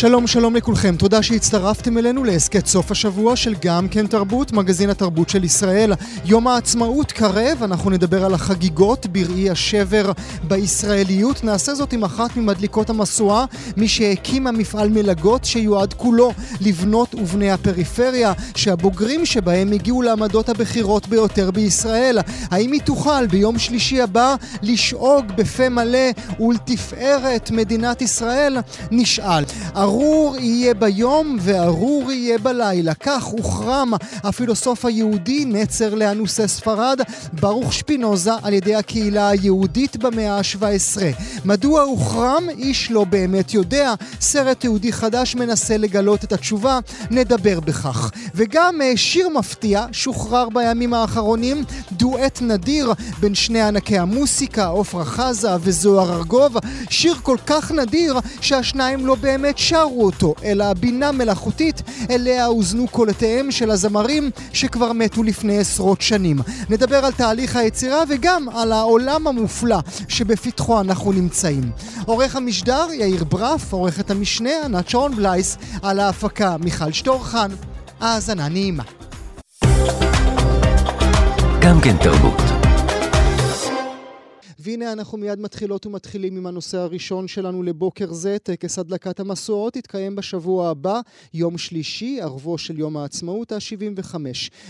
שלום שלום לכולכם, תודה שהצטרפתם אלינו להסכת סוף השבוע של גם כן תרבות, מגזין התרבות של ישראל. יום העצמאות קרב, אנחנו נדבר על החגיגות בראי השבר בישראליות. נעשה זאת עם אחת ממדליקות המשואה, מי שהקימה מפעל מלגות שיועד כולו לבנות ובני הפריפריה, שהבוגרים שבהם הגיעו לעמדות הבכירות ביותר בישראל. האם היא תוכל ביום שלישי הבא לשאוג בפה מלא ולתפארת מדינת ישראל? נשאל. ארור יהיה ביום וארור יהיה בלילה. כך הוחרם הפילוסוף היהודי נצר לאנוסי ספרד, ברוך שפינוזה, על ידי הקהילה היהודית במאה ה-17. מדוע הוחרם? איש לא באמת יודע. סרט תיעודי חדש מנסה לגלות את התשובה, נדבר בכך. וגם אה, שיר מפתיע שוחרר בימים האחרונים, דואט נדיר בין שני ענקי המוסיקה, עפרה חזה וזוהר ארגוב. שיר כל כך נדיר שהשניים לא באמת שרו אותו, אלא הבינה מלאכותית אליה הוזנו קולותיהם של הזמרים שכבר מתו לפני עשרות שנים. נדבר על תהליך היצירה וגם על העולם המופלא שבפתחו אנחנו נמצאים. עורך המשדר יאיר ברף, עורכת המשנה ענת שרון בלייס, על ההפקה מיכל שטורחן. האזנה נעימה. גם כן תרבות. והנה אנחנו מיד מתחילות ומתחילים עם הנושא הראשון שלנו לבוקר זה. טקס הדלקת המשואות יתקיים בשבוע הבא, יום שלישי, ערבו של יום העצמאות ה-75.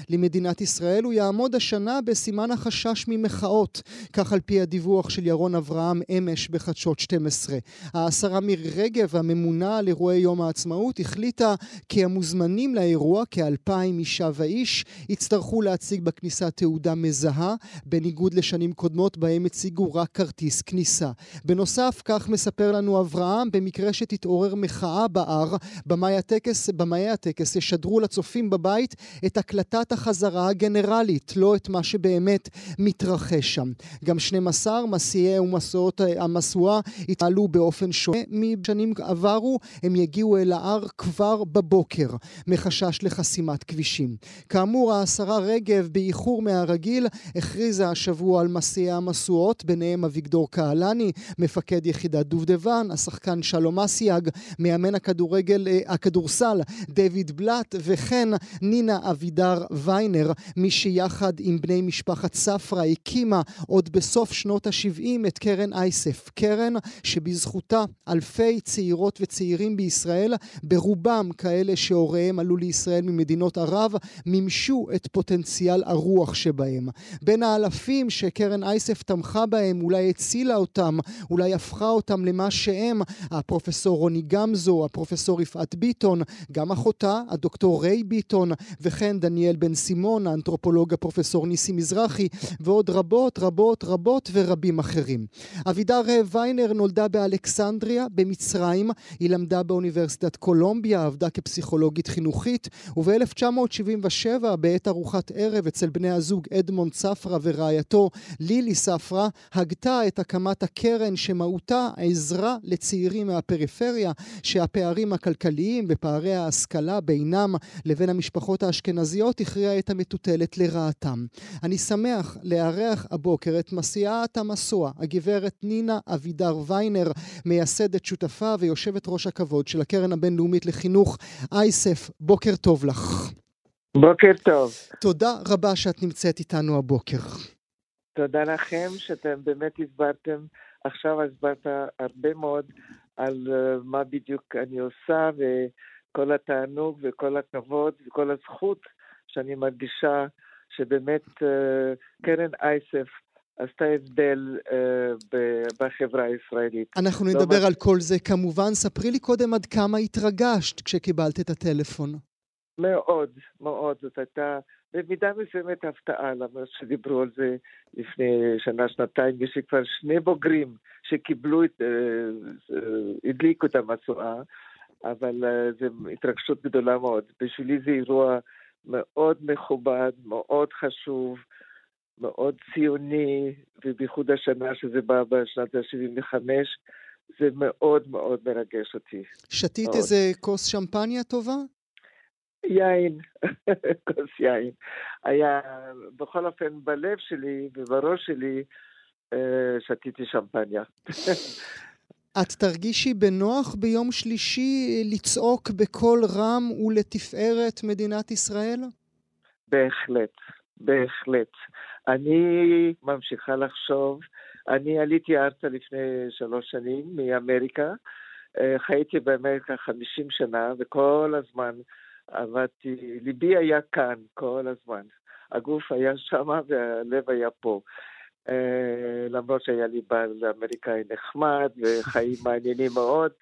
למדינת ישראל הוא יעמוד השנה בסימן החשש ממחאות, כך על פי הדיווח של ירון אברהם אמש בחדשות 12. השרה מירי רגב, הממונה על אירועי יום העצמאות, החליטה כי המוזמנים לאירוע, כאלפיים אישה ואיש, יצטרכו להציג בכניסה תעודה מזהה, בניגוד לשנים קודמות בהם הציגו רק כרטיס כניסה. בנוסף, כך מספר לנו אברהם, במקרה שתתעורר מחאה בהר, במאי הטקס, הטקס ישדרו לצופים בבית את הקלטת החזרה הגנרלית, לא את מה שבאמת מתרחש שם. גם 12 מסיעי ומסעות המשואה יתעלו באופן שונה משנים עברו, הם יגיעו אל ההר כבר בבוקר, מחשש לחסימת כבישים. כאמור, השרה רגב, באיחור מהרגיל, הכריזה השבוע על מסיעי המשואות, ביניהם אביגדור קהלני, מפקד יחידת דובדבן, השחקן שלום אסיאג, מאמן הכדורגל, אה, הכדורסל דויד בלאט, וכן נינה אבידר ויינר, מי שיחד עם בני משפחת ספרא הקימה עוד בסוף שנות ה-70 את קרן אייסף. קרן שבזכותה אלפי צעירות וצעירים בישראל, ברובם כאלה שהוריהם עלו לישראל ממדינות ערב, מימשו את פוטנציאל הרוח שבהם. בין האלפים שקרן אייסף תמכה בהם בהם, אולי הצילה אותם, אולי הפכה אותם למה שהם, הפרופסור רוני גמזו, הפרופסור יפעת ביטון, גם אחותה, הדוקטור ריי ביטון, וכן דניאל בן סימון, האנתרופולוג הפרופסור ניסי מזרחי, ועוד רבות רבות רבות ורבים אחרים. אבידר ויינר נולדה באלכסנדריה, במצרים, היא למדה באוניברסיטת קולומביה, עבדה כפסיכולוגית חינוכית, וב-1977, בעת ארוחת ערב אצל בני הזוג אדמונד ספרא ורעייתו לילי ספרא, הגתה את הקמת הקרן שמהותה עזרה לצעירים מהפריפריה, שהפערים הכלכליים ופערי ההשכלה בינם לבין המשפחות האשכנזיות הכריע את המטוטלת לרעתם. אני שמח לארח הבוקר את מסיעת המסוע, הגברת נינה אבידר ויינר, מייסדת שותפה ויושבת ראש הכבוד של הקרן הבינלאומית לחינוך אייסף. בוקר טוב לך. בוקר טוב. תודה רבה שאת נמצאת איתנו הבוקר. תודה לכם שאתם באמת הסברתם, עכשיו הסברת הרבה מאוד על uh, מה בדיוק אני עושה וכל התענוג וכל הכבוד וכל הזכות שאני מרגישה שבאמת uh, קרן אייסף עשתה הבדל uh, בחברה הישראלית. אנחנו לא נדבר לא על כל זה כמובן. ספרי לי קודם עד כמה התרגשת כשקיבלת את הטלפון. מאוד, מאוד. זאת הייתה במידה מסוימת הפתעה, למרות שדיברו על זה לפני שנה-שנתיים, יש לי כבר שני בוגרים שקיבלו את, אה, אה, הדליקו את המשואה, אבל אה, זו התרגשות גדולה מאוד. בשבילי זה אירוע מאוד מכובד, מאוד חשוב, מאוד ציוני, ובייחוד השנה שזה בא בשנת ה-75, זה מאוד מאוד מרגש אותי. שתית מאוד. איזה כוס שמפניה טובה? יין, כוס יין. היה, בכל אופן, בלב שלי ובראש שלי, שתיתי שמפניה. את תרגישי בנוח ביום שלישי לצעוק בקול רם ולתפארת מדינת ישראל? בהחלט, בהחלט. אני ממשיכה לחשוב, אני עליתי ארצה לפני שלוש שנים מאמריקה, אה, חייתי באמריקה חמישים שנה, וכל הזמן עבדתי, ליבי היה כאן כל הזמן. הגוף היה שם והלב היה פה. Uh, למרות שהיה לי בעל אמריקאי נחמד וחיים מעניינים מאוד.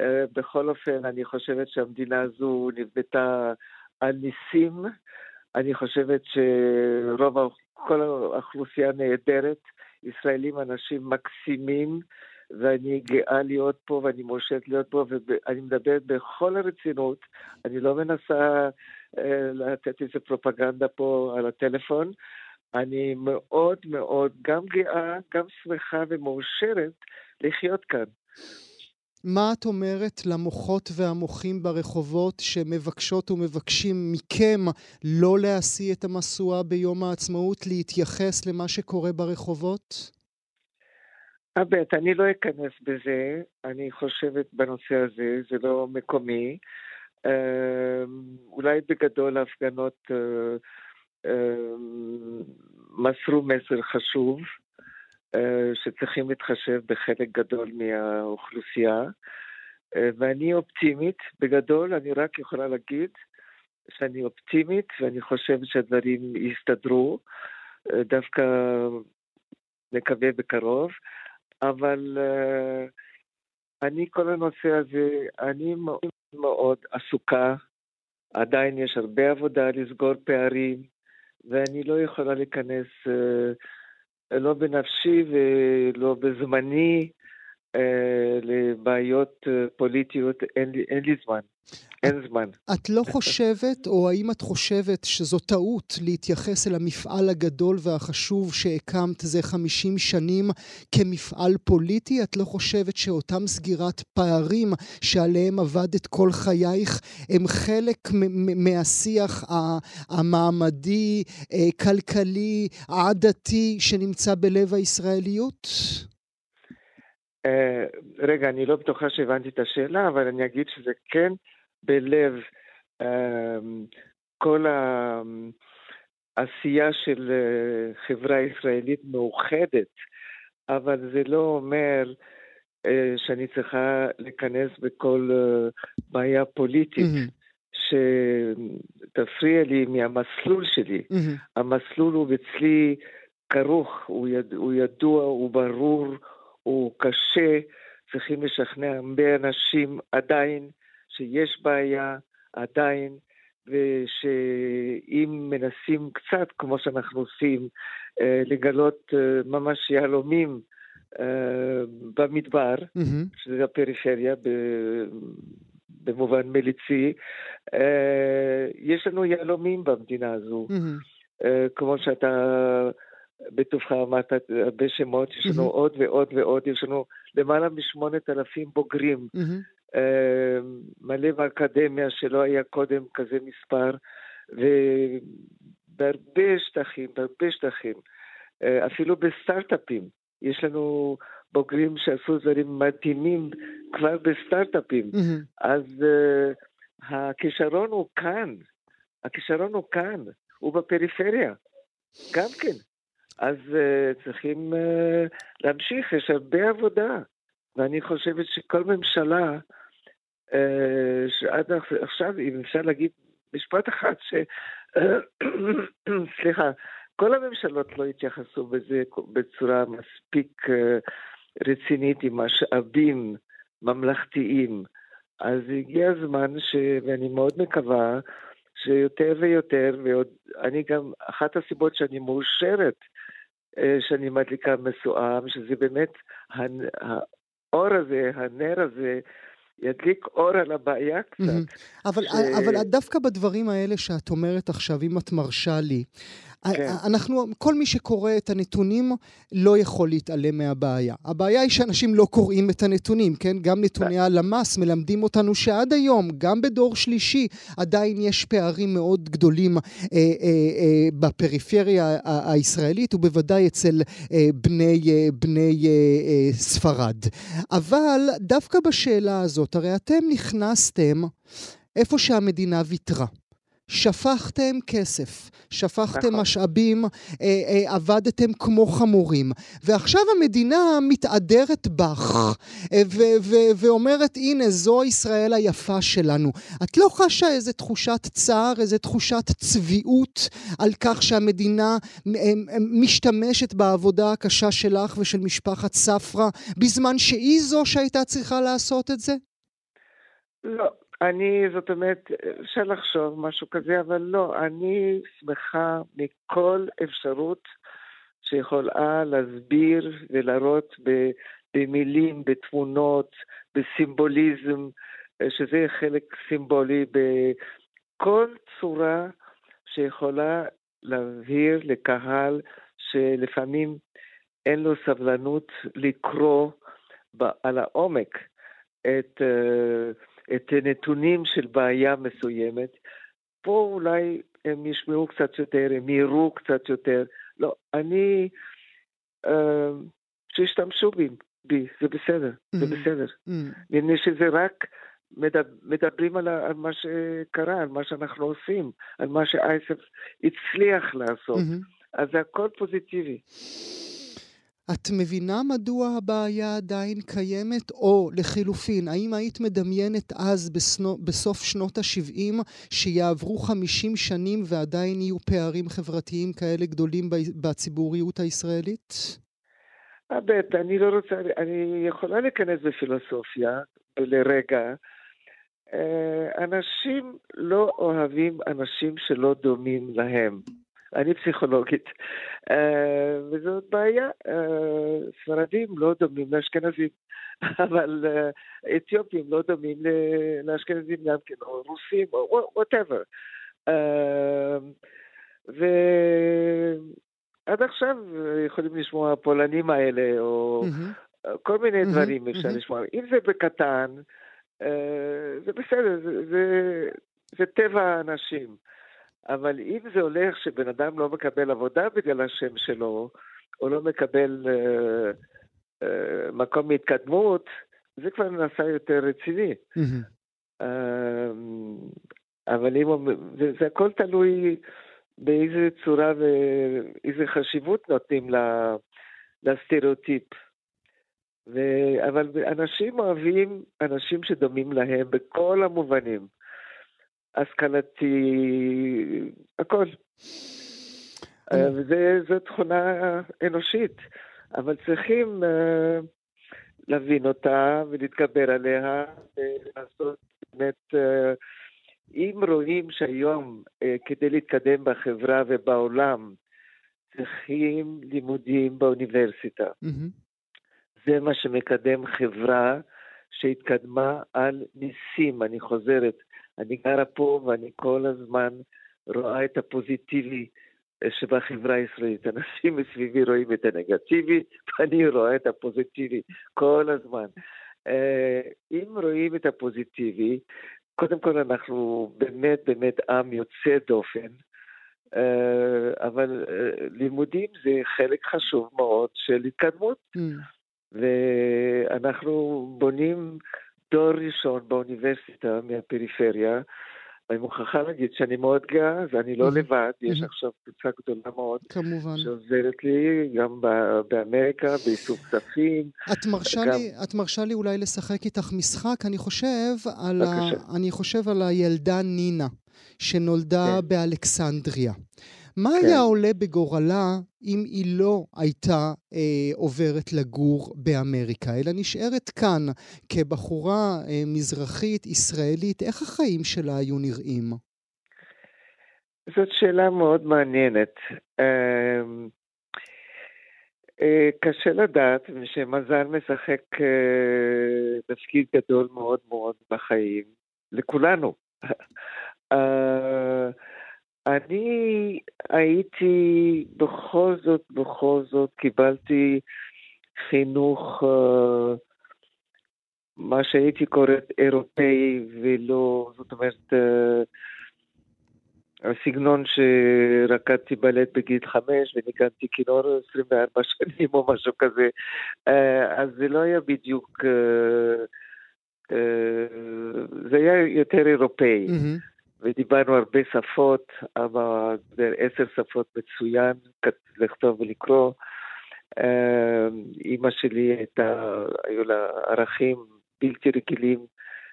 Uh, בכל אופן, אני חושבת שהמדינה הזו נבנתה על ניסים. אני חושבת שרוב, כל האוכלוסייה נהדרת. ישראלים אנשים מקסימים, ואני גאה להיות פה ואני מאושרת להיות פה, ואני מדברת בכל הרצינות. אני לא מנסה uh, לתת איזה פרופגנדה פה על הטלפון. אני מאוד מאוד גם גאה, גם שמחה ומאושרת לחיות כאן. מה את אומרת למוחות והמוחים ברחובות שמבקשות ומבקשים מכם לא להשיא את המשואה ביום העצמאות, להתייחס למה שקורה ברחובות? אבט, אני לא אכנס בזה, אני חושבת בנושא הזה, זה לא מקומי. אמ, אולי בגדול ההפגנות אה, אמ, מסרו מסר חשוב, אה, שצריכים להתחשב בחלק גדול מהאוכלוסייה, אה, ואני אופטימית, בגדול אני רק יכולה להגיד שאני אופטימית ואני חושבת שהדברים יסתדרו, דווקא נקווה בקרוב, אבל אני כל הנושא הזה, אני מאוד מאוד עסוקה, עדיין יש הרבה עבודה לסגור פערים, ואני לא יכולה להיכנס אה, לא בנפשי ולא בזמני לבעיות אה, פוליטיות, אין לי, אין לי זמן. אין זמן. את לא חושבת, או האם את חושבת שזו טעות להתייחס אל המפעל הגדול והחשוב שהקמת זה 50 שנים כמפעל פוליטי? את לא חושבת שאותם סגירת פערים שעליהם עבדת כל חייך הם חלק מהשיח המעמדי, אה, כלכלי, עדתי, שנמצא בלב הישראליות? Uh, רגע, אני לא בטוחה שהבנתי את השאלה, אבל אני אגיד שזה כן בלב אמ, כל העשייה של אה, חברה ישראלית מאוחדת, אבל זה לא אומר אה, שאני צריכה להיכנס בכל אה, בעיה פוליטית. Mm-hmm. שתפריע לי מהמסלול שלי. Mm-hmm. המסלול הוא אצלי כרוך, הוא, יד, הוא ידוע, הוא ברור, הוא קשה, צריכים לשכנע הרבה אנשים עדיין שיש בעיה עדיין, ושאם מנסים קצת, כמו שאנחנו עושים, אה, לגלות אה, ממש יהלומים אה, במדבר, mm-hmm. שזה הפריפריה במובן מליצי, יש לנו יהלומים במדינה הזו. Mm-hmm. כמו שאתה בטובך אמרת הרבה שמות, יש לנו mm-hmm. עוד ועוד ועוד, יש לנו למעלה משמונת אלפים בוגרים mm-hmm. אה, מלא באקדמיה שלא היה קודם כזה מספר, ובהרבה שטחים, בהרבה שטחים, אה, אפילו בסטארט-אפים. יש לנו בוגרים שעשו דברים מדהימים כבר בסטארט-אפים. Mm-hmm. אז uh, הכישרון הוא כאן, הכישרון הוא כאן, הוא בפריפריה, גם כן. אז uh, צריכים uh, להמשיך, יש הרבה עבודה. ואני חושבת שכל ממשלה אה, שעד עכשיו, אם אפשר להגיד משפט אחד, ש... סליחה, כל הממשלות לא התייחסו בזה בצורה מספיק אה, רצינית עם משאבים ממלכתיים. אז הגיע הזמן, ש... ואני מאוד מקווה, שיותר ויותר, ואני גם, אחת הסיבות שאני מאושרת אה, שאני מדליקה משואה, שזה באמת האור הזה, הנר הזה, ידליק אור על הבעיה קצת. אבל, ש... אבל דווקא בדברים האלה שאת אומרת עכשיו, אם את מרשה לי, כן. אנחנו, כל מי שקורא את הנתונים לא יכול להתעלם מהבעיה. הבעיה היא שאנשים לא קוראים את הנתונים, כן? גם נתוני הלמ"ס מלמדים אותנו שעד היום, גם בדור שלישי, עדיין יש פערים מאוד גדולים אה, אה, אה, בפריפריה הישראלית, ובוודאי אצל אה, בני, אה, בני אה, אה, ספרד. אבל דווקא בשאלה הזאת, הרי אתם נכנסתם איפה שהמדינה ויתרה. שפכתם כסף, שפכתם נכון. משאבים, אה, אה, עבדתם כמו חמורים, ועכשיו המדינה מתעדרת בך אה, ו- ו- ואומרת, הנה, זו ישראל היפה שלנו. את לא חשה איזה תחושת צער, איזה תחושת צביעות על כך שהמדינה אה, אה, משתמשת בעבודה הקשה שלך ושל משפחת ספרא, בזמן שהיא זו שהייתה צריכה לעשות את זה? לא, אני, זאת אומרת, אפשר לחשוב משהו כזה, אבל לא, אני שמחה מכל אפשרות שיכולה להסביר ולהראות במילים, בתמונות, בסימבוליזם, שזה חלק סימבולי, בכל צורה שיכולה להבהיר לקהל שלפעמים אין לו סבלנות לקרוא על העומק את... Uh, את הנתונים של בעיה מסוימת. פה אולי הם ישמעו קצת יותר, הם יראו קצת יותר. לא, אני... אה, שישתמשו בי, בי, זה בסדר, mm-hmm. זה בסדר. Mm-hmm. מפני שזה רק מדבר, מדברים על, על מה שקרה, על מה שאנחנו עושים, על מה שאייסף הצליח לעשות. Mm-hmm. אז זה הכל פוזיטיבי. את מבינה מדוע הבעיה עדיין קיימת? או לחילופין, האם היית מדמיינת אז בסנו, בסוף שנות ה-70 שיעברו 50 שנים ועדיין יהיו פערים חברתיים כאלה גדולים בציבוריות הישראלית? הבט, אני לא רוצה, אני יכולה להיכנס בפילוסופיה לרגע. אה, אנשים לא אוהבים אנשים שלא דומים להם. אני פסיכולוגית, אה, וזאת בעיה. אה, ספרדים לא דומים לאשכנזים, אבל אה, אתיופים לא דומים לאשכנזים גם כן, או רוסים, או וואטאבר. ועד עכשיו יכולים לשמוע הפולנים האלה, או כל מיני דברים אפשר לשמוע. אם זה בקטן, זה בסדר, זה טבע האנשים. אבל אם זה הולך שבן אדם לא מקבל עבודה בגלל השם שלו, או לא מקבל אה, אה, מקום מהתקדמות, זה כבר נעשה יותר רציני. אה, אבל אם, זה, זה הכל תלוי באיזה צורה ואיזה חשיבות נותנים לסטריאוטיפ. ו... אבל אנשים אוהבים אנשים שדומים להם בכל המובנים. השכלתי, הכל. אה, וזו תכונה אנושית, אבל צריכים uh, להבין אותה ולהתגבר עליה ולעשות באמת, uh, אם רואים שהיום כדי להתקדם בחברה ובעולם צריכים לימודים באוניברסיטה. Mm-hmm. זה מה שמקדם חברה שהתקדמה על ניסים, אני חוזרת, אני גרה פה ואני כל הזמן רואה את הפוזיטיבי שבחברה הישראלית. אנשים מסביבי רואים את הנגטיבי, ואני רואה את הפוזיטיבי כל הזמן. אה, אם רואים את הפוזיטיבי, קודם כל אנחנו באמת באמת עם יוצא דופן, אה, אבל אה, לימודים זה חלק חשוב מאוד של התקדמות. Mm. ואנחנו בונים תואר ראשון באוניברסיטה מהפריפריה. אני מוכרחה להגיד שאני מאוד גאה, ואני לא לבד, יש עכשיו קבוצה גדולה מאוד. כמובן. שעוזרת לי גם באמריקה, באיסוף כספים. את מרשה, גם... לי, את מרשה לי אולי לשחק איתך משחק? אני חושב על, ה... אני חושב על הילדה נינה, שנולדה כן. באלכסנדריה. מה כן. היה עולה בגורלה אם היא לא הייתה אה, עוברת לגור באמריקה, אלא נשארת כאן כבחורה אה, מזרחית, ישראלית? איך החיים שלה היו נראים? זאת שאלה מאוד מעניינת. אה, אה, קשה לדעת, שמזל משחק אה, תפקיד גדול מאוד מאוד בחיים, לכולנו. אני הייתי, בכל זאת, בכל זאת, קיבלתי חינוך, uh, מה שהייתי קוראת אירופאי, ולא, זאת אומרת, uh, הסגנון שרקדתי בלט בגיל חמש וניגנתי כינור 24 שנים או משהו כזה, uh, אז זה לא היה בדיוק, זה היה יותר אירופאי. Mm-hmm. ודיברנו הרבה שפות, אבל זה עשר שפות מצוין, לכתוב ולקרוא. אימא שלי הייתה, היו לה ערכים בלתי רגילים,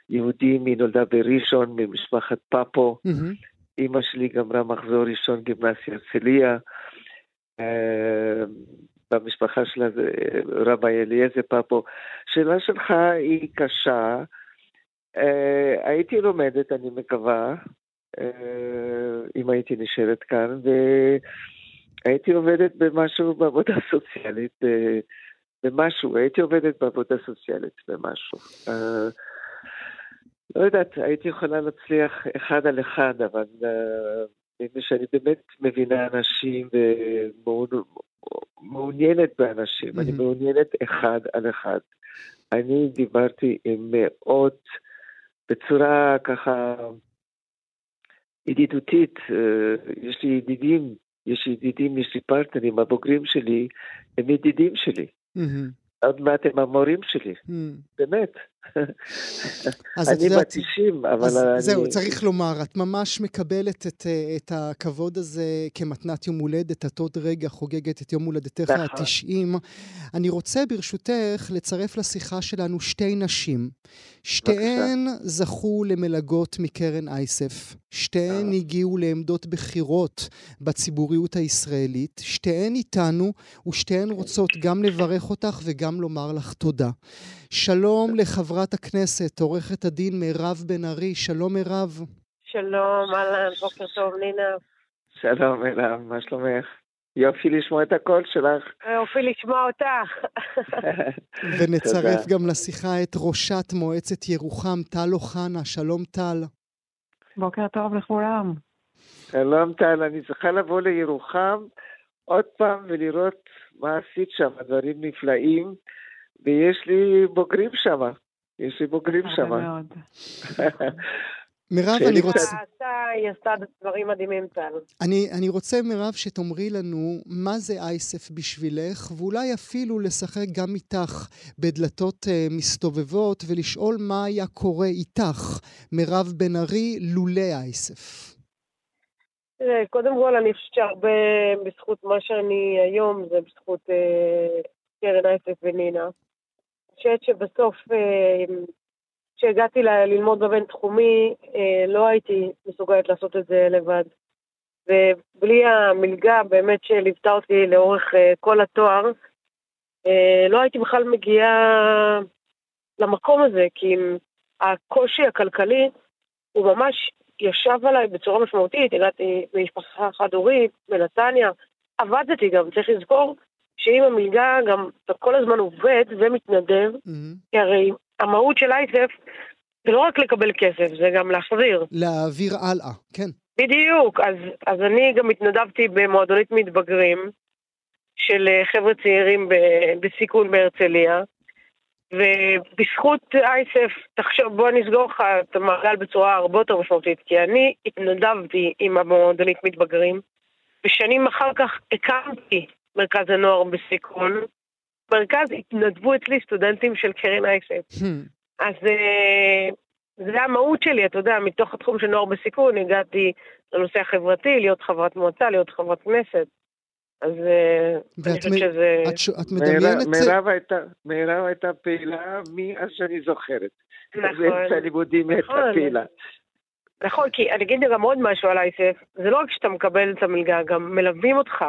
יהודים, היא נולדה בראשון ממשפחת פאפו. Mm-hmm. אימא שלי גמרה מחזור ראשון גימנסיה הרצליה. במשפחה שלה זה רבי אליעזר פאפו. שאלה שלך היא קשה. הייתי לומדת, אני מקווה, אה, אם הייתי נשארת כאן, והייתי עובדת במשהו בעבודה סוציאלית, אה, במשהו, הייתי עובדת בעבודה סוציאלית במשהו. אה, לא יודעת, הייתי יכולה להצליח אחד על אחד, אבל מפני שאני באמת מבינה אנשים ומעוניינת באנשים, mm-hmm. אני מעוניינת אחד על אחד. אני דיברתי עם מאות, בצורה ככה ידידותית, אה, יש לי ידידים, יש לי ידידים, יש לי פרטנרים, הבוגרים שלי הם ידידים שלי. עוד מעט הם המורים שלי, באמת. אני בת 90, אבל אני... זהו, צריך לומר, את ממש מקבלת את, אה, את הכבוד הזה כמתנת יום הולדת, את עוד רגע חוגגת את יום הולדתך נכון. ה-90. אני רוצה ברשותך לצרף לשיחה שלנו שתי נשים. שתיהן זכו למלגות מקרן אייסף, שתיהן אה. הגיעו לעמדות בכירות בציבוריות הישראלית, שתיהן איתנו ושתיהן רוצות גם לברך אותך וגם לומר לך תודה. שלום לחברת הכנסת, עורכת הדין מירב בן ארי, שלום מירב. שלום, אהלן, בוקר טוב, נינה. שלום מירב, מה שלומך? יופי לשמוע את הקול שלך. יופי לשמוע אותך. ונצרף גם לשיחה את ראשת מועצת ירוחם, טל אוחנה. שלום טל. בוקר טוב לכולם. שלום טל, אני צריכה לבוא לירוחם עוד פעם ולראות מה עשית שם, דברים נפלאים, ויש לי בוגרים שם. יש לי בוגרים שם. מירב, אני רוצה... היא עשתה דברים מדהימים כאן. אני, אני רוצה, מירב, שתאמרי לנו מה זה אייסף בשבילך, ואולי אפילו לשחק גם איתך בדלתות uh, מסתובבות, ולשאול מה היה קורה איתך, מירב בן ארי, לולא אייסף. תראה, קודם כל, אני חושבת שהרבה בזכות מה שאני היום, זה בזכות uh, קרן אייסף ונינה. חושבת שבסוף... Uh, כשהגעתי ללמוד בבינתחומי, אה, לא הייתי מסוגלת לעשות את זה לבד. ובלי המלגה באמת שליוותה אותי לאורך אה, כל התואר, אה, לא הייתי בכלל מגיעה למקום הזה, כי הקושי הכלכלי הוא ממש ישב עליי בצורה משמעותית, הגעתי ממשפחה חד-הורית בנתניה, עבדתי גם, צריך לזכור שעם המלגה גם אתה כל הזמן עובד ומתנדב, mm-hmm. כי הרי המהות של אייסף זה לא רק לקבל כסף, זה גם להחזיר. להעביר הלאה, כן. בדיוק, אז, אז אני גם התנדבתי במועדונית מתבגרים של אה, חבר'ה צעירים ב, בסיכון בהרצליה, ובזכות אייסף, תחשוב, בוא נסגור לך את המעגל בצורה הרבה יותר משמעותית, כי אני התנדבתי עם המועדונית מתבגרים, ושנים אחר כך הקמתי מרכז הנוער בסיכון, מרכז התנדבו אצלי סטודנטים של קרן אייסף. Hmm. אז אה, זה המהות שלי, אתה יודע, מתוך התחום של נוער בסיכון הגעתי לנושא החברתי, להיות חברת מועצה, להיות חברת כנסת. אז אה, אני חושבת שזה... את, את מדמיינת... מירב הייתה פעילה מאז שאני זוכרת. נכון. באמצע הלימודים הייתה נכון. פעילה. נכון, כי אני אגיד גם עוד משהו על אייסף, זה לא רק שאתה מקבל את המלגה, גם מלווים אותך.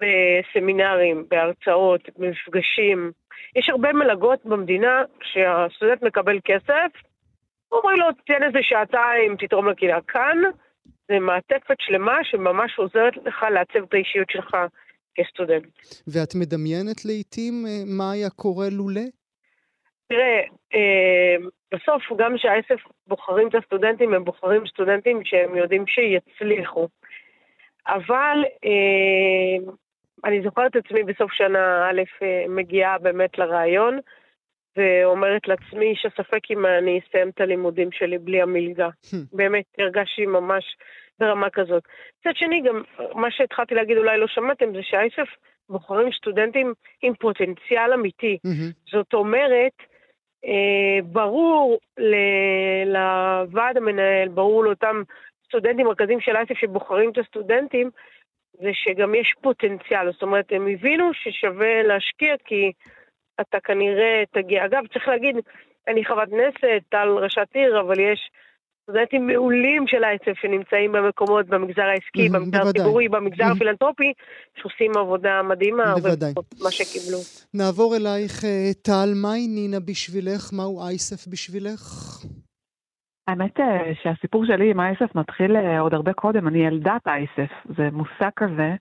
בסמינרים, בהרצאות, במפגשים. יש הרבה מלגות במדינה שהסטודנט מקבל כסף, אומרים לו, תן איזה שעתיים, תתרום לקהילה. כאן זה מעטפת שלמה שממש עוזרת לך לעצב את האישיות שלך כסטודנט. ואת מדמיינת לעיתים אה, מה היה קורה לולא? תראה, אה, בסוף גם כשהאסף בוחרים את הסטודנטים, הם בוחרים סטודנטים שהם יודעים שיצליחו. אבל אה, אני זוכרת את עצמי בסוף שנה א' אה, מגיעה באמת לרעיון, ואומרת לעצמי שספק אם אני אסיים את הלימודים שלי בלי המלגה. באמת, הרגשתי ממש ברמה כזאת. מצד שני, גם מה שהתחלתי להגיד, אולי לא שמעתם, זה שהאייסף בוחרים סטודנטים עם פוטנציאל אמיתי. זאת אומרת, אה, ברור ל- לוועד המנהל, ברור לאותם סטודנטים מרכזיים של אייסף שבוחרים את הסטודנטים, זה שגם יש פוטנציאל. זאת אומרת, הם הבינו ששווה להשקיע כי אתה כנראה תגיע. אגב, צריך להגיד, אני חברת כנסת, טל ראשת עיר, אבל יש סטודנטים מעולים של האצ"ף שנמצאים במקומות, במגזר העסקי, Mhm, במגזר. הציבורי, במגזר Mhm. הפילנטרופי, שעושים עבודה מדהימה, הרבה בוודאי. פחות ממה שקיבלו. נעבור אלייך, אה, טל, מהי נינה בשבילך? מהו אייסף בשבילך? האמת אה, שהסיפור שלי עם אייסף מתחיל אה, עוד הרבה קודם, אני ילדת אייסף, זה מושג כזה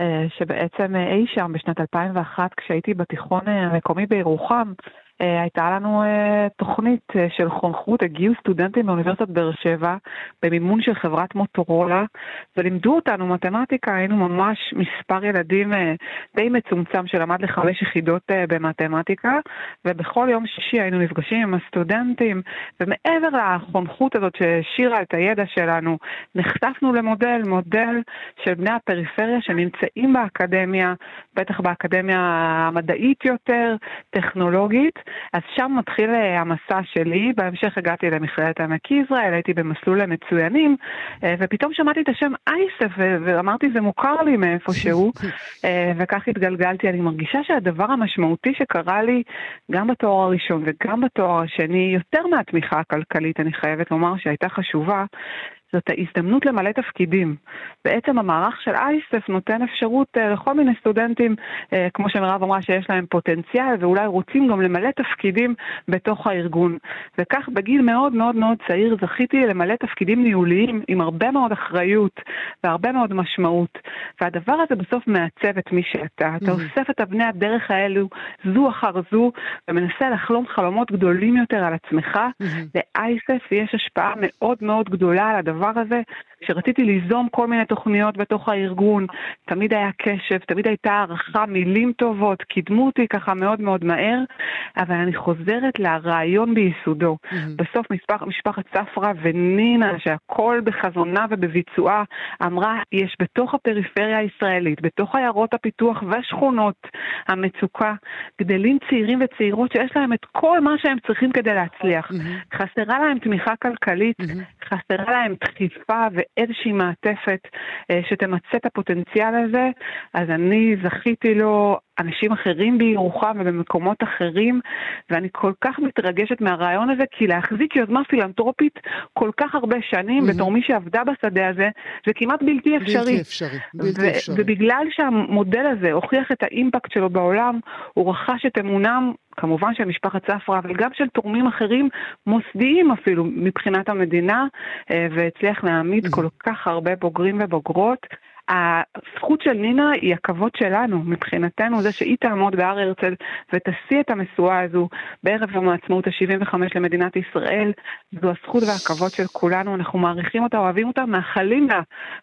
אה, שבעצם אי שם בשנת 2001 כשהייתי בתיכון המקומי בירוחם הייתה לנו אה, תוכנית אה, של חונכות, הגיעו סטודנטים מאוניברסיטת באר שבע במימון של חברת מוטורולה ולימדו אותנו מתמטיקה, היינו ממש מספר ילדים אה, די מצומצם שלמד לחמש יחידות אה, במתמטיקה ובכל יום שישי היינו נפגשים עם הסטודנטים ומעבר לחונכות הזאת שהשאירה את הידע שלנו, נחשפנו למודל, מודל של בני הפריפריה שנמצאים באקדמיה, בטח באקדמיה המדעית יותר, טכנולוגית, אז שם מתחיל אה, המסע שלי, בהמשך הגעתי למכללת עמק יזרעאל, הייתי במסלול המצוינים, אה, ופתאום שמעתי את השם אייסף, ואמרתי זה מוכר לי מאיפשהו, אה, וכך התגלגלתי. אני מרגישה שהדבר המשמעותי שקרה לי, גם בתואר הראשון וגם בתואר השני, יותר מהתמיכה הכלכלית, אני חייבת לומר שהייתה חשובה, זאת ההזדמנות למלא תפקידים. בעצם המערך של אייסף נותן אפשרות אה, לכל מיני סטודנטים, אה, כמו שמירב אמרה, שיש להם פוטנציאל ואולי רוצים גם למלא תפקידים בתוך הארגון. וכך בגיל מאוד מאוד מאוד צעיר זכיתי למלא תפקידים ניהוליים עם הרבה מאוד אחריות והרבה מאוד משמעות. והדבר הזה בסוף מעצב את מי שאתה. אתה Mhm. אוסף את אבני הדרך האלו זו אחר זו ומנסה לחלום חלומות גדולים יותר על עצמך. לאייסף יש השפעה מאוד מאוד גדולה על הדבר הזה. כשרציתי ליזום כל מיני תוכניות בתוך הארגון, תמיד היה קשב, תמיד הייתה הערכה, מילים טובות, קידמו אותי ככה מאוד מאוד מהר, אבל אני חוזרת לרעיון ביסודו. בסוף משפח, משפחת ספרא ונינה, שהכל בחזונה ובביצועה, אמרה, יש בתוך הפריפריה הישראלית, בתוך עיירות הפיתוח והשכונות, המצוקה, גדלים צעירים וצעירות שיש להם את כל מה שהם צריכים כדי להצליח. חסרה להם תמיכה כלכלית, חסרה להם דחיפה ואיזושהי מעטפת אה, שתמצה את הפוטנציאל הזה, אז אני זכיתי לו אנשים אחרים בירוחם ובמקומות אחרים, ואני כל כך מתרגשת מהרעיון הזה, כי להחזיק יוזמה פילנטרופית כל כך הרבה שנים, מהמם. בתור מי שעבדה בשדה הזה, זה כמעט בלתי אפשרי. בלתי אפשרי. בלתי ו- אפשרי. ובגלל שהמודל הזה הוכיח את האימפקט שלו בעולם, הוא רכש את אמונם, כמובן של משפחת ספרא, אבל גם של תורמים אחרים, מוסדיים אפילו, מבחינת המדינה, אה, והצליח להעמיד כל כך הרבה בוגרים ובוגרות. הזכות של נינה היא הכבוד שלנו, מבחינתנו, זה שהיא תעמוד בהר הרצל ותשיא את המשואה הזו בערב יום העצמאות ה-75 למדינת ישראל. זו הזכות והכבוד של כולנו, אנחנו מעריכים אותה, אוהבים אותה, מאחלים לה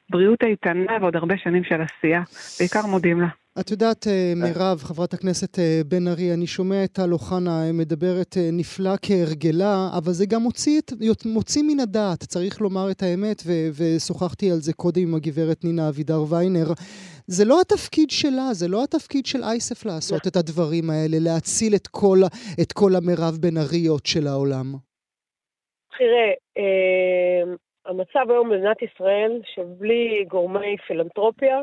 בריאות איתנה ועוד הרבה שנים של עשייה. בעיקר מודים לה. את יודעת, אה, מירב, חברת הכנסת אה, בן ארי, אני שומע את טל אוחנה מדברת אה, נפלא כהרגלה, אבל זה גם מוציא, מוציא מן הדעת, צריך לומר את האמת, ו- ושוחחתי על זה קודם עם הגברת נינה אבידר ויינר. זה לא התפקיד שלה, זה לא התפקיד של אייסף לעשות את הדברים האלה, להציל את כל, את כל המרב בן אריות של העולם. תראה, אה, המצב היום במדינת ישראל, שבלי גורמי פילנטרופיה,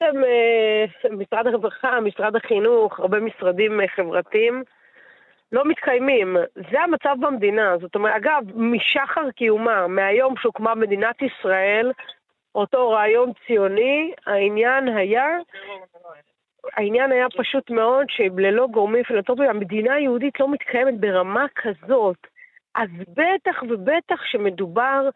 בעצם אה, משרד הרווחה, משרד החינוך, הרבה משרדים אה, חברתיים, לא מתקיימים. זה המצב במדינה. זאת אומרת, אגב, משחר קיומה, מהיום שהוקמה מדינת ישראל, אותו רעיון ציוני, העניין היה, העניין היה פשוט מאוד שללא גורמים פילנטרופיים, המדינה היהודית לא מתקיימת ברמה כזאת. אז בטח ובטח שמדובר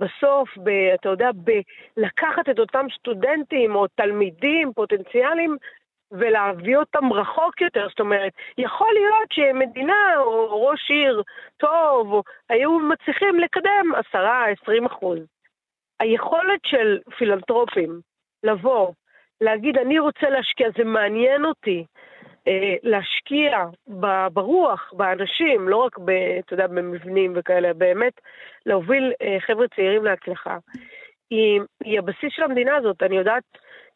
בסוף, ב, אתה יודע, בלקחת את אותם סטודנטים או תלמידים פוטנציאליים ולהביא אותם רחוק יותר. זאת אומרת, יכול להיות שמדינה או ראש עיר טוב או, היו מצליחים לקדם 10-20 אחוז. היכולת של פילנטרופים לבוא, להגיד, אני רוצה להשקיע, זה מעניין אותי. אה, להשקיע ברוח, באנשים, לא רק, ב, אתה יודע, במבנים וכאלה, באמת להוביל אה, חבר'ה צעירים להצלחה. היא, היא הבסיס של המדינה הזאת. אני יודעת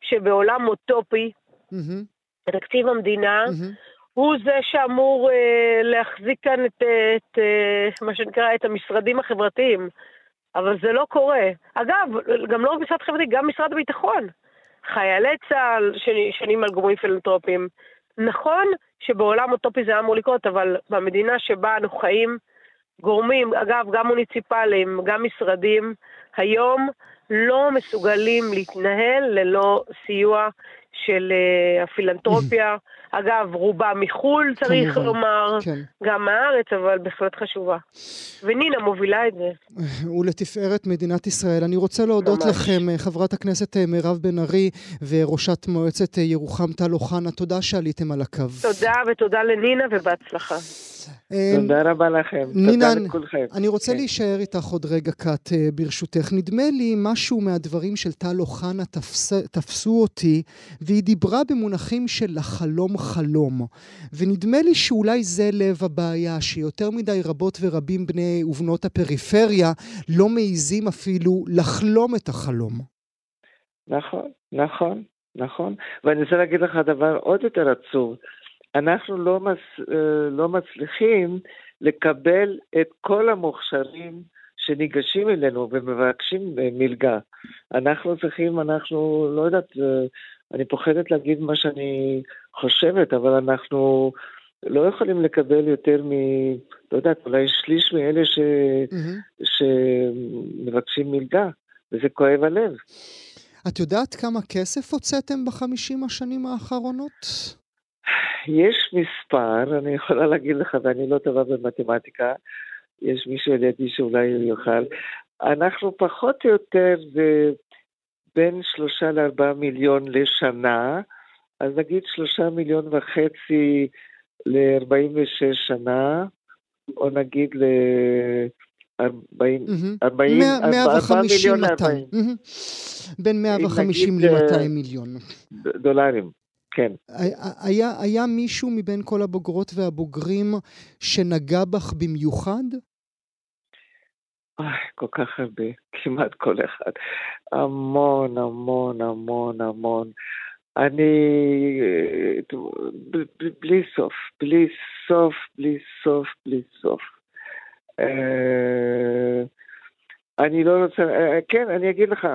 שבעולם אוטופי, mm-hmm. תקציב המדינה mm-hmm. הוא זה שאמור אה, להחזיק כאן את, את, את, מה שנקרא, את המשרדים החברתיים. אבל זה לא קורה. אגב, גם לא רק משרד חברתי, גם משרד הביטחון. חיילי צה"ל שנים על גורמים פילנטרופיים. נכון שבעולם אוטופי זה היה אמור לקרות, אבל במדינה שבה אנו חיים, גורמים, אגב, גם מוניציפליים, גם משרדים, היום לא מסוגלים להתנהל ללא סיוע של uh, הפילנטרופיה. אגב, רובה מחו"ל, צריך כמובן, לומר, כן. גם מהארץ, אבל בהחלט חשובה. ונינה מובילה את זה. ולתפארת מדינת ישראל. אני רוצה להודות ממש. לכם, אה, חברת הכנסת אה, מירב בן ארי וראשת מועצת ירוחם טל אוחנה. תודה שעליתם על הקו. תודה, ותודה לנינה, ובהצלחה. תודה רבה לכם. נינה, תודה לכולכם. אני רוצה כן. להישאר איתך עוד רגע קט, ברשותך. נדמה לי משהו מהדברים של טל אוחנה תפס, תפסו אותי, והיא דיברה במונחים של החלום חלום. ונדמה לי שאולי זה לב הבעיה, שיותר מדי רבות ורבים בני ובנות הפריפריה לא מעיזים אפילו לחלום את החלום. נכון, נכון, נכון. ואני רוצה להגיד לך דבר עוד יותר עצוב. אנחנו לא, מס, אה, לא מצליחים לקבל את כל המוכשרים שניגשים אלינו ומבקשים אה, מלגה. אנחנו צריכים, אנחנו, לא יודעת, אה, אני פוחדת להגיד מה שאני חושבת, אבל אנחנו לא יכולים לקבל יותר מ... לא יודעת, אולי שליש מאלה ש... mm-hmm. שמבקשים מלגה, וזה כואב הלב. את יודעת כמה כסף הוצאתם בחמישים השנים האחרונות? יש מספר, אני יכולה להגיד לך, ואני לא טובה במתמטיקה, יש מישהו על ידי שאולי הוא יוכל. אנחנו פחות או יותר זה בין שלושה לארבעה מיליון לשנה, אז נגיד שלושה מיליון וחצי ל-46 שנה, או נגיד ל... 40, 40, 150 200. בין 150 ל-200 מיליון. דולרים. כן. היה, היה מישהו מבין כל הבוגרות והבוגרים שנגע בך במיוחד? אוי, כל כך הרבה, כמעט כל אחד. המון, המון, המון, המון. אני... בלי סוף, בלי סוף, בלי סוף, בלי סוף. אה, אני לא רוצה... אה, כן, אני אגיד לך,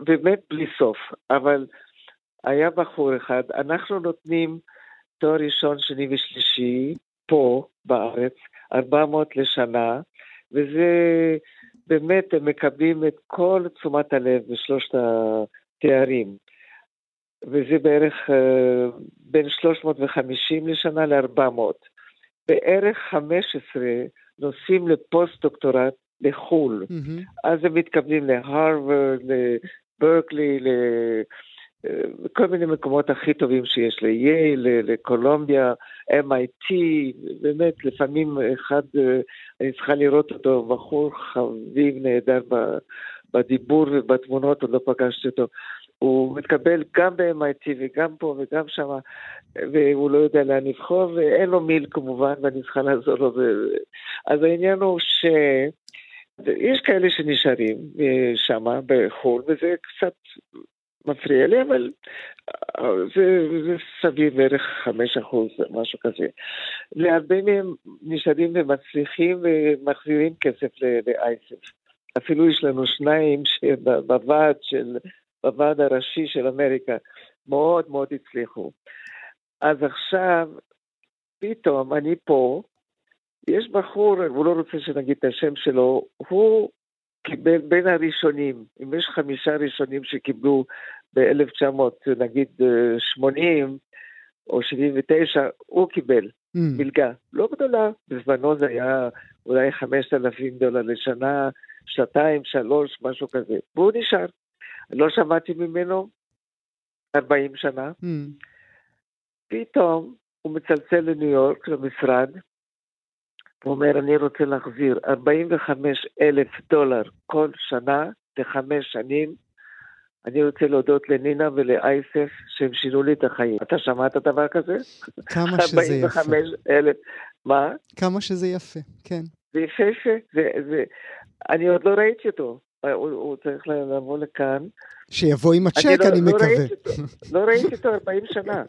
באמת בלי סוף, אבל היה בחור אחד, אנחנו נותנים תואר ראשון, שני ושלישי, פה בארץ, 400 לשנה, וזה באמת, הם מקבלים את כל תשומת הלב בשלושת התארים. וזה בערך uh, בין 350 לשנה ל-400. בערך 15 נוסעים לפוסט-דוקטורט לחו"ל. Mm-hmm. אז הם מתכוונים להרווארד, לברקלי, לכל מיני מקומות הכי טובים שיש, לייל, לקולומביה, MIT, באמת, לפעמים אחד, אני צריכה לראות אותו, בחור חביב נהדר בדיבור ובתמונות, עוד לא פגשתי אותו. הוא מתקבל גם ב-MIT וגם פה וגם שם, והוא לא יודע לאן לבחור, ואין לו מיל כמובן, ואני צריכה לעזור לו. אז העניין הוא ש... יש כאלה שנשארים אה, שם בחו"ל, וזה קצת מפריע לי, אבל אה, זה, זה סביר בערך חמש אחוז, משהו כזה. להרבה מהם נשארים ומצליחים ומחזירים כסף לאייסף. אפילו יש לנו שניים שבוועד של, בוועד הראשי של אמריקה מאוד מאוד הצליחו. אז עכשיו, פתאום אני פה, יש בחור, הוא לא רוצה שנגיד את השם שלו, הוא קיבל בין הראשונים, אם יש חמישה ראשונים שקיבלו ב-1900, נגיד 80 או 79, הוא קיבל mm. מלגה לא גדולה, בזמנו זה היה אולי 5,000 דולר לשנה, שנתיים, שלוש, משהו כזה, והוא נשאר. לא שמעתי ממנו 40 שנה. Mm. פתאום הוא מצלצל לניו יורק, למשרד, הוא אומר, אני רוצה להחזיר 45 אלף דולר כל שנה לחמש שנים אני רוצה להודות לנינה ולאייסף שהם שינו לי את החיים. אתה שמעת דבר כזה? כמה שזה יפה. 45 אלף. מה? כמה שזה יפה, כן. זה יפהפה. זה, זה... אני עוד לא ראיתי אותו. הוא, הוא צריך לבוא לכאן. שיבוא עם הצ'ק, לא, אני לא מקווה. ראיתי לא ראיתי אותו 40 שנה.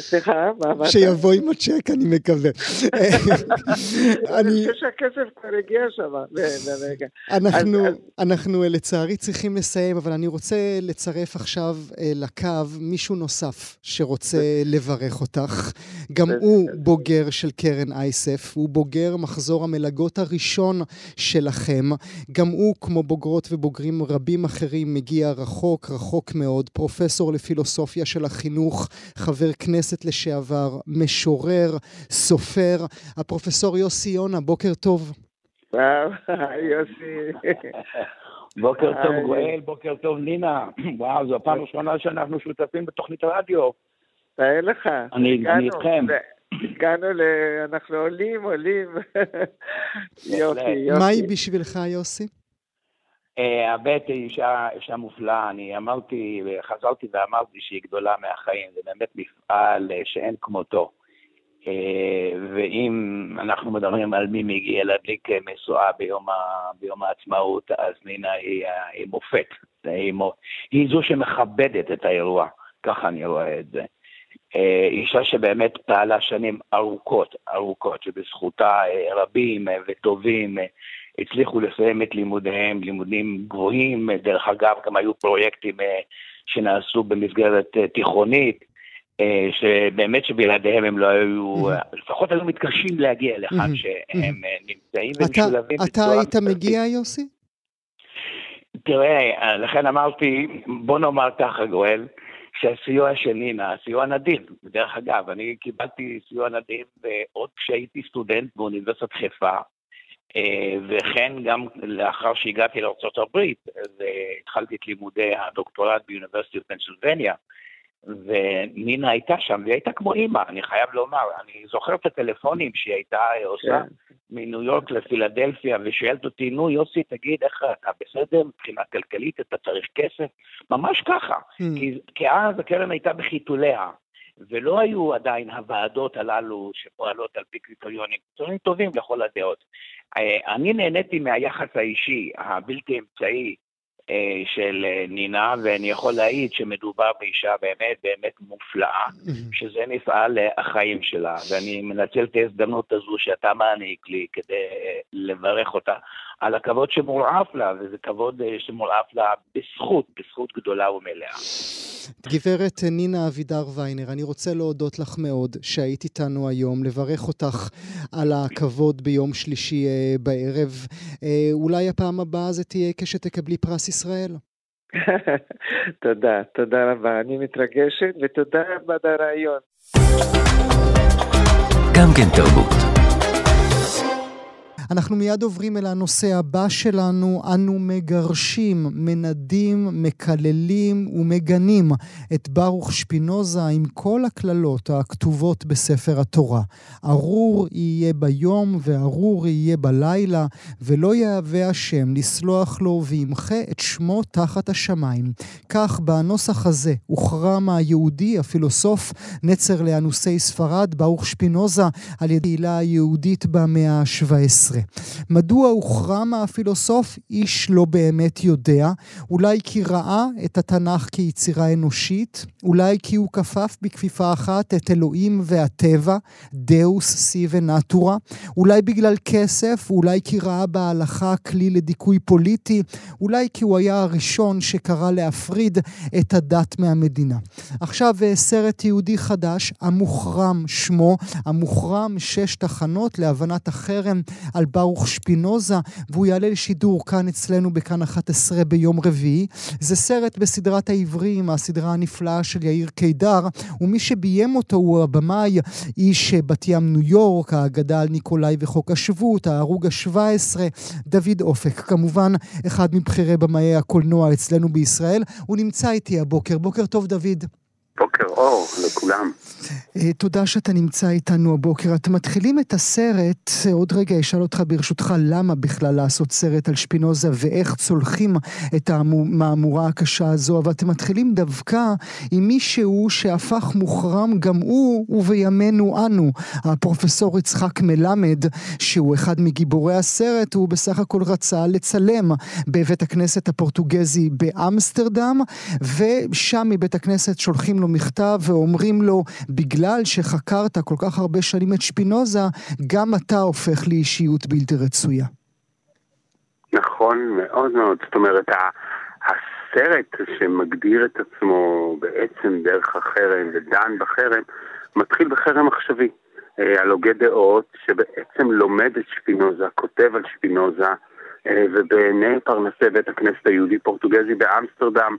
סליחה, מה אמרת? שיבוא עם הצ'ק, אני מקווה. אני אני, חושב שהכסף כבר הגיע שם. אנחנו, אה, לצערי צריכים לסיים, אבל אני רוצה לצרף עכשיו אה, לקו מישהו נוסף שרוצה לברך אותך. גם. הוא בוגר של קרן אייסף, הוא בוגר מחזור המלגות הראשון שלכם. גם הוא, כמו בוגרות ובוגרים רבים אחרים, מגיע רחוק, רחוק מאוד. פרופסור לפילוסופיה של החינוך, חבר כנסת לשעבר, משורר, סופר. הפרופסור יוסי יונה, בוקר טוב. וואו, יוסי. בוקר טוב היי. גואל, בוקר טוב נינה. וואו, זו הפעם הראשונה שאנחנו שותפים בתוכנית הרדיו. תאר לך. אני איתכם. הגענו ל... אנחנו עולים, עולים. יופי, יופי. מהי בשבילך, יוסי? אה, הבט היא אישה, אישה מופלאה, אני אמרתי, חזרתי ואמרתי שהיא גדולה מהחיים, זה באמת מפעל אה, שאין כמותו. אה, ואם אנחנו מדברים על מי מגיע להדליק אה, משואה ביום, ה, ביום העצמאות, אז נינה היא, היא מופת. היא, היא זו שמכבדת את האירוע, ככה אני רואה את זה. אישה שבאמת פעלה שנים ארוכות, ארוכות, שבזכותה רבים וטובים הצליחו לסיים את לימודיהם, לימודים גבוהים, דרך אגב גם היו פרויקטים אה, שנעשו במסגרת אה, תיכונית, אה, שבאמת שבלעדיהם הם לא היו, לפחות היו מתקשים להגיע לכאן. שהם נמצאים ומשולבים אתה היית. מגיע, יוסי? תראה, לכן אמרתי, בוא נאמר ככה, גואל, שהסיוע של נינה, סיוע נדיב, דרך אגב, אני קיבלתי סיוע נדיב עוד כשהייתי סטודנט באוניברסיטת חיפה, וכן גם לאחר שהגעתי לארה"ב, אז אה, התחלתי את לימודי הדוקטורט באוניברסיטת פנסילבניה, ונינה הייתה שם, והיא הייתה כמו אימא, אני חייב לומר, אני זוכר את הטלפונים שהיא הייתה אה, עושה. כן. מניו יורק לפילדלפיה, ושואלת אותי, נו יוסי, תגיד, איך אתה בסדר מבחינה כלכלית, אתה צריך כסף? ממש ככה. Hmm. כי, כי אז הקרן הייתה בחיתוליה, ולא היו עדיין הוועדות הללו שפועלות על פי קריטריונים, קריטריונים טובים לכל הדעות. אה, אני נהניתי מהיחס האישי הבלתי אמצעי אה, של אה, נינה, ואני יכול להעיד שמדובר באישה באמת באמת מופלאה. שזה מפעל החיים שלה, ואני מנצל את ההזדמנות הזו שאתה מעניק לי כדי לברך אותה על הכבוד שמורעף לה, וזה כבוד אה, שמורעף לה בזכות, בזכות גדולה ומלאה. גברת נינה אבידר ויינר, אני רוצה להודות לך מאוד שהיית איתנו היום, לברך אותך על הכבוד ביום שלישי אה, בערב. אה, אולי הפעם הבאה זה תהיה כשתקבלי פרס ישראל. תודה, תודה רבה. אני מתרגשת, ותודה רבה על הרעיון. גם כן תרבות. אנחנו מיד עוברים אל הנושא הבא שלנו. אנו מגרשים, מנדים, מקללים ומגנים את ברוך שפינוזה עם כל הקללות הכתובות בספר התורה. ארור יהיה ביום וארור יהיה בלילה, ולא יהווה השם לסלוח לו וימחה את שמו תחת השמיים. כך בנוסח הזה הוחרם היהודי, הפילוסוף, נצר לאנוסי ספרד, ברוך שפינוזה, על ידי הקהילה היהודית במאה ה-17. מדוע הוחרם הפילוסוף? איש לא באמת יודע. אולי כי ראה את התנ"ך כיצירה אנושית, אולי כי הוא כפף בכפיפה אחת את אלוהים והטבע, דאוס סי ונטורה, אולי בגלל כסף, אולי כי ראה בהלכה כלי לדיכוי פוליטי, אולי כי הוא היה הראשון שקרא להפריד את הדת מהמדינה. עכשיו אה, סרט יהודי חדש, המוחרם שמו, המוחרם שש תחנות להבנת החרם על ברוך שפינוזה, והוא יעלה לשידור כאן אצלנו בכאן 11 ביום רביעי. זה סרט בסדרת העברים, הסדרה הנפלאה של יאיר קידר, ומי שביים אותו הוא הבמאי, איש בת ים ניו יורק, האגדה על ניקולאי וחוק השבות, ההרוג ה-17, דוד אופק, כמובן אחד מבכירי במאי הקולנוע אצלנו בישראל. הוא נמצא איתי הבוקר. בוקר טוב, דוד. בוקר אור לכולם. אה, תודה שאתה נמצא איתנו הבוקר. אתם מתחילים את הסרט, אה, עוד רגע אשאל אותך ברשותך למה בכלל לעשות סרט על שפינוזה ואיך צולחים את המהמורה הקשה הזו, אבל אתם מתחילים דווקא עם מישהו שהפך מוחרם גם הוא ובימינו אנו. הפרופסור יצחק מלמד, שהוא אחד מגיבורי הסרט, הוא בסך הכל רצה לצלם בבית הכנסת הפורטוגזי באמסטרדם, ושם מבית הכנסת שולחים לו מכתב ואומרים לו, בגלל שחקרת כל כך הרבה שנים את שפינוזה, גם אתה הופך לאישיות בלתי רצויה. נכון מאוד מאוד, זאת אומרת, הסרט שמגדיר את עצמו בעצם דרך החרם ודן בחרם, מתחיל בחרם עכשווי. אה, על הוגה דעות שבעצם לומד את שפינוזה, כותב על שפינוזה, אה, ובעיני פרנסי בית הכנסת היהודי-פורטוגזי באמסטרדם,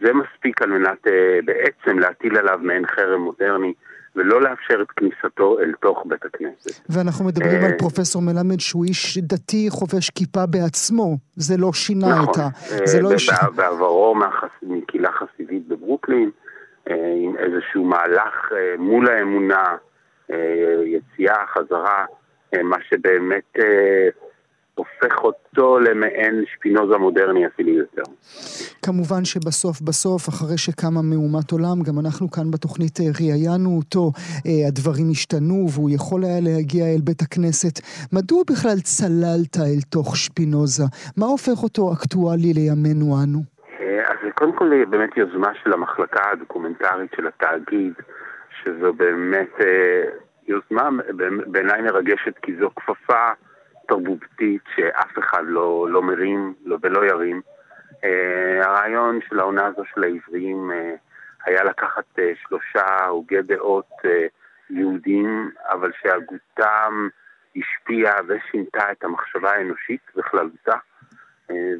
זה מספיק על מנת בעצם להטיל עליו מעין חרם מודרני. ולא לאפשר את כניסתו אל תוך בית הכנסת. ואנחנו מדברים על פרופסור מלמד שהוא איש דתי חובש כיפה בעצמו, זה לא שינה נכון, את ה... זה לא איש... בעברו מקהילה חסידית בברוקלין, עם איזשהו מהלך מול האמונה אה, יציאה, חזרה, אה, מה שבאמת אה, הופך אותו למעין שפינוזה מודרני אפילו יותר. כמובן שבסוף בסוף, אחרי שקמה מהומת עולם, גם אנחנו כאן בתוכנית ראיינו אותו, הדברים השתנו והוא יכול היה להגיע אל בית הכנסת. מדוע בכלל צללת אל תוך שפינוזה? מה הופך אותו אקטואלי לימינו אנו? אז קודם כל באמת יוזמה של המחלקה הדוקומנטרית של התאגיד. שזו באמת אה, יוזמה בעיניי מרגשת, כי זו כפפה תרבותית שאף אחד לא, לא מרים לא, ולא ירים. אה, הרעיון של העונה הזו של העבריים אה, היה לקחת שלושה הוגי דעות יהודים, אבל שהגותם השפיעה ושינתה את המחשבה האנושית בכללותה.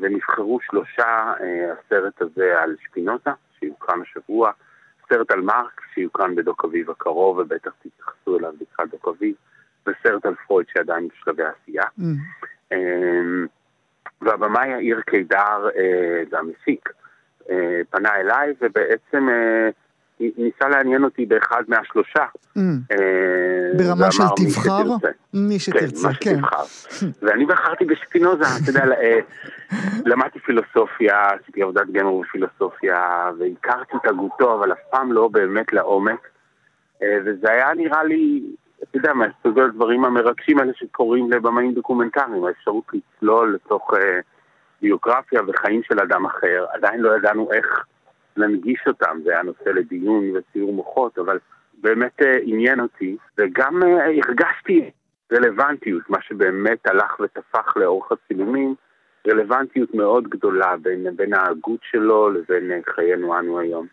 ונבחרו שלושה, הסרט הזה על שפינוזה, שיוקרן השבוע, סרט על מרק שיוקרן בדוק אביב הקרוב, ובטח תתייחסו אליו לקראת דוק אביב, וסרט על פרויד שעדיין בשלבי עשייה. Mm. אמ, והבמאי יאיר קידר, אה, זה המפיק, אה, פנה אליי ובעצם אה, ניסה לעניין אותי באחד מהשלושה. Mm. ברמה של תבחר? מי שתרצה, כן. כן. ואני בחרתי בשפינוזה, אתה יודע, למדתי פילוסופיה, עשיתי עבודת גמר בפילוסופיה, והכרתי את הגותו, אבל אף פעם לא באמת לעומק. וזה היה נראה לי, אתה יודע, מהסוג הדברים המרגשים האלה שקורים לבמאים דוקומנטריים, האפשרות לצלול לתוך ביוגרפיה וחיים של אדם אחר. עדיין לא ידענו איך להנגיש אותם, זה היה נושא לדיון וציור מוחות, אבל באמת עניין אותי, וגם הרגשתי רלוונטיות, מה שבאמת הלך ותפח לאורך הצילומים, רלוונטיות מאוד גדולה בין, בין ההגות שלו לבין חיינו אנו היום.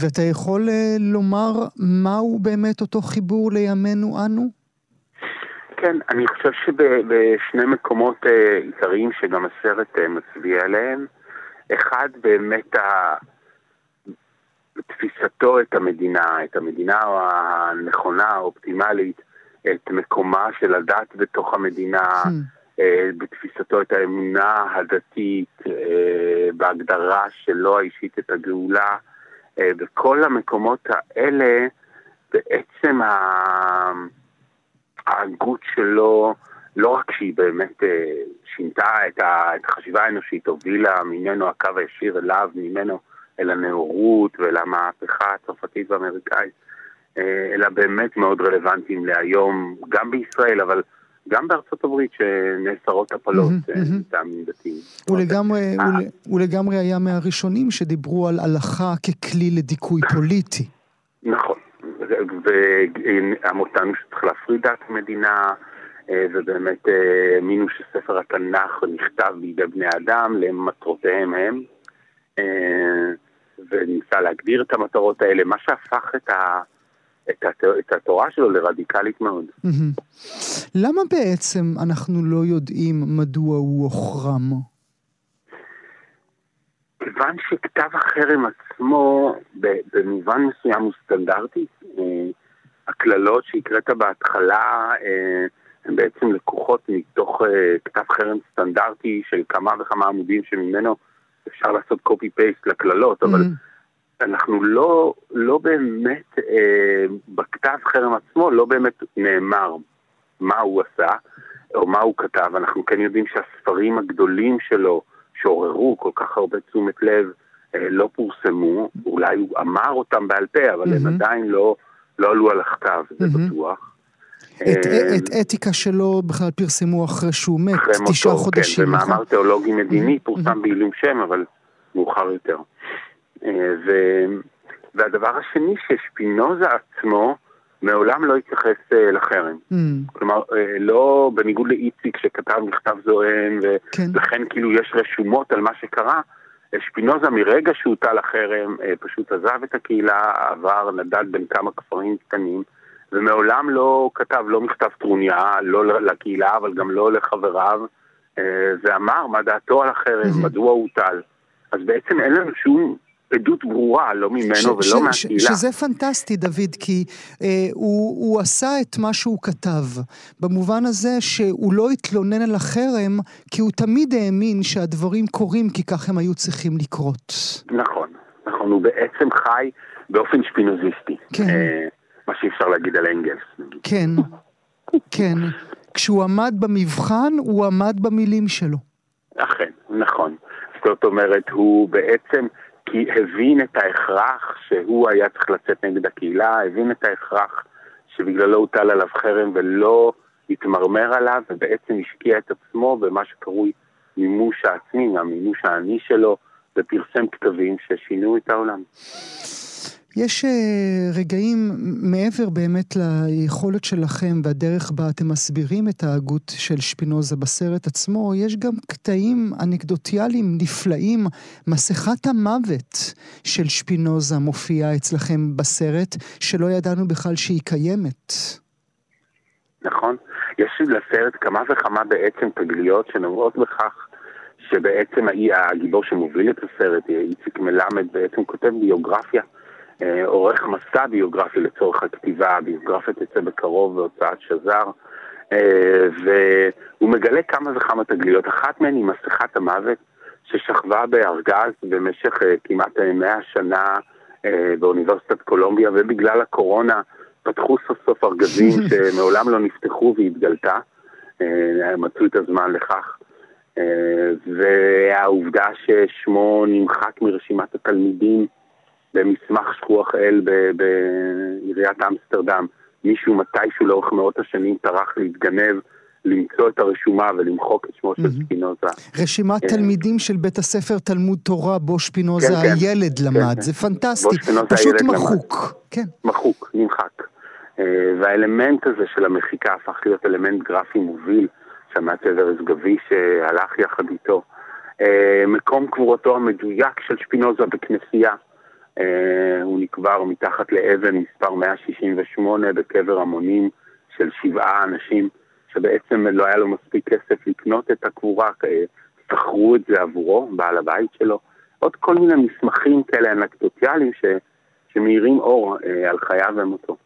ואתה יכול uh, לומר מהו באמת אותו חיבור לימינו אנו? כן, אני חושב שבשני מקומות uh, עיקריים שגם הסרט uh, מצביע עליהם, אחד באמת ה... תפיסתו את המדינה, את המדינה הנכונה, האופטימלית, את מקומה של הדת בתוך המדינה, hmm. אה, בתפיסתו את האמונה הדתית, אה, בהגדרה שלו האישית את הגאולה. אה, בכל המקומות האלה, בעצם ההגות שלו, לא רק שהיא באמת שינתה את החשיבה האנושית, הובילה ממנו הקו הישיר אליו, ממנו אל הנאורות ואל המהפכה הצרפתית והאמריקאית, אה, אלא באמת מאוד רלוונטיים להיום, גם בישראל, אבל גם בארצות הברית שנאסרות הפלות אה, מטעמים דתיים. הוא לגמרי היה מהראשונים שדיברו על הלכה ככלי לדיכוי פוליטי. נכון, ואמרנו שצריך להפריד דת מדינה, אה, ובאמת האמינו שספר התנ"ך נכתב בידי בני אדם למטרותיהם הם, וניסה להגדיר את המטרות האלה, מה שהפך את ה... את, הת... את התורה שלו לרדיקלית מאוד. למה בעצם אנחנו לא יודעים מדוע הוא הוחרם? כיוון שכתב החרם עצמו במובן מסוים הוא סטנדרטי. אה, הקללות שהקראת בהתחלה אה, הן בעצם לקוחות מתוך אה, כתב חרם סטנדרטי של כמה וכמה עמודים שממנו אפשר לעשות קופי פייסט לקללות, אבל אנחנו לא, לא באמת, אה, בכתב חרם עצמו לא באמת נאמר מה הוא עשה או מה הוא כתב. אנחנו כן יודעים שהספרים הגדולים שלו, שעוררו כל כך הרבה תשומת לב, אה, לא פורסמו. אולי הוא אמר אותם בעל פה, אבל mm-hmm. הם עדיין לא, לא עלו על הכתב, זה mm-hmm. בטוח. את, אה, את אתיקה שלו בכלל פרסמו אחרי שהוא מת, תשעה חודשים. כן, במאמר תיאולוגי מדיני. פורסם בעילום שם, אבל מאוחר יותר. אה, ו... והדבר השני, ששפינוזה עצמו מעולם לא התייחס אה, לחרם. Mm. כלומר, אה, לא בניגוד לאיציק שכתב מכתב זועם, ולכן כן. כאילו יש רשומות על מה שקרה, שפינוזה מרגע שהוטל החרם פשוט עזב את הקהילה, עבר, נדד בין כמה כפרים קטנים, ומעולם לא כתב לא מכתב טרוניה, לא לקהילה, אבל גם לא לחבריו, ואמר מה דעתו על החרם, mm-hmm. מדוע הוא הוטל. אז בעצם אין לנו שום עדות ברורה, לא ממנו ש, ולא ש, מהקהילה. שזה פנטסטי, דוד, כי אה, הוא, הוא עשה את מה שהוא כתב. במובן הזה שהוא לא התלונן על החרם, כי הוא תמיד האמין שהדברים קורים כי כך הם היו צריכים לקרות. נכון, נכון, הוא בעצם חי באופן שפינוזיסטי. כן. אה, מה שאי אפשר להגיד על אנגלס. כן, כן. כשהוא עמד במבחן, הוא עמד במילים שלו. אכן, נכון. זאת אומרת, הוא בעצם כי הבין את ההכרח שהוא היה צריך לצאת נגד הקהילה, הבין את ההכרח שבגללו הוטל עליו חרם ולא התמרמר עליו, ובעצם השקיע את עצמו במה שקרוי מימוש העצמי, המימוש האני שלו, ופרסם כתבים ששינו את העולם. יש אה, רגעים מעבר באמת ליכולת שלכם והדרך בה אתם מסבירים את ההגות של שפינוזה בסרט עצמו, יש גם קטעים אנקדוטיאליים נפלאים. מסכת המוות של שפינוזה מופיעה אצלכם בסרט, שלא ידענו בכלל שהיא קיימת. נכון. יש לסרט כמה וכמה בעצם תגליות שנובעות בכך שבעצם הגיבור שמוביל את הסרט, איציק מלמד, בעצם כותב ביוגרפיה. אה, עורך מסע ביוגרפי לצורך הכתיבה, הביוגרפיה תצא בקרוב בהוצאת שזר, אה, והוא מגלה כמה וכמה תגליות. אחת מהן היא מסכת המוות ששכבה בארגז במשך אה, כמעט מאה שנה באוניברסיטת קולומביה, ובגלל הקורונה פתחו סוף סוף ארגזים שמעולם לא נפתחו והתגלתה, מצאו את הזמן לכך. והעובדה ששמו נמחק מרשימת התלמידים במסמך שכוח אל בעיריית אמסטרדם. מישהו מתישהו לאורך מאות השנים טרח להתגנב, למצוא את הרשומה ולמחוק את שמו של שפינוזה. רשימת אה, תלמידים של בית הספר תלמוד תורה בו שפינוזה כן, כן. הילד כן, למד, זה פנטסטי, פשוט מחוק. מחוק, נמחק. אה, והאלמנט הזה של המחיקה הפך להיות אלמנט גרפי מוביל, שמעתי על ארז גביש שהלך יחד איתו. אה, מקום קבורתו המדויק של שפינוזה בכנסייה. אה, הוא נקבר מתחת לאבן מספר 168 בקבר המונים של שבעה אנשים, שבעצם לא היה לו מספיק כסף לקנות את הקבורה, אה, שכרו את זה עבורו, בעל הבית שלו. עוד כל מיני מסמכים כאלה אנקדוטיאליים ש... שמאירים אור אה, על חייו ומותו.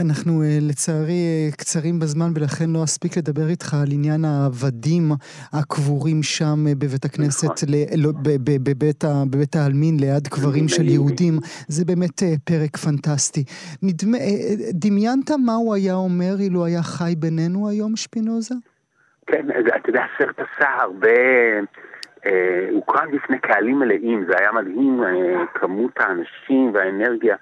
אנחנו אה, לצערי אה, קצרים בזמן ולכן לא אספיק לדבר איתך על עניין העבדים הקבורים שם אה, בבית הכנסת, נכון. ל, לא, בבית, העלמין ליד קברים של יהודים. זה באמת פרק פנטסטי. נדמה, דמיינת מה הוא היה אומר אילו היה חי בינינו היום, שפינוזה? כן, אתה יודע, הסרט עשה הרבה... הוא קרן בפני קהלים מלאים, זה היה מדהים, כמות האנשים והאנרגיה.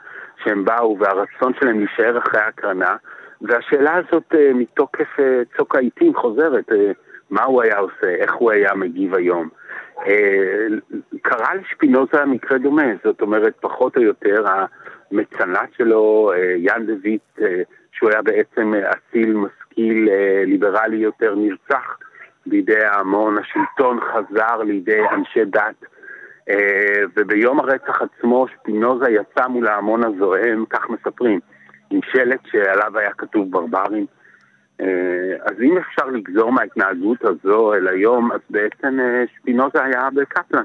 שהם באו והרצון שלהם להישאר אחרי ההקרנה, והשאלה הזאת אה, מתוקף אה, צוק העיתים חוזרת, אה, מה הוא היה עושה, איך הוא היה מגיב היום. קרה לשפינוזה מקרה דומה, זאת אומרת, פחות או יותר, המצנט שלו, יאן דויט, שהוא היה בעצם אציל, משכיל, ליברלי יותר, נרצח בידי ההמון, השלטון חזר לידי אנשי דת וביום הרצח עצמו שפינוזה יצא מול ההמון הזוהם, כך מספרים, עם שלט שעליו היה כתוב ברברים. אה, אז אם אפשר לגזור מההתנהגות הזו אל היום, אז בעצם אה, שפינוזה היה בקפלן.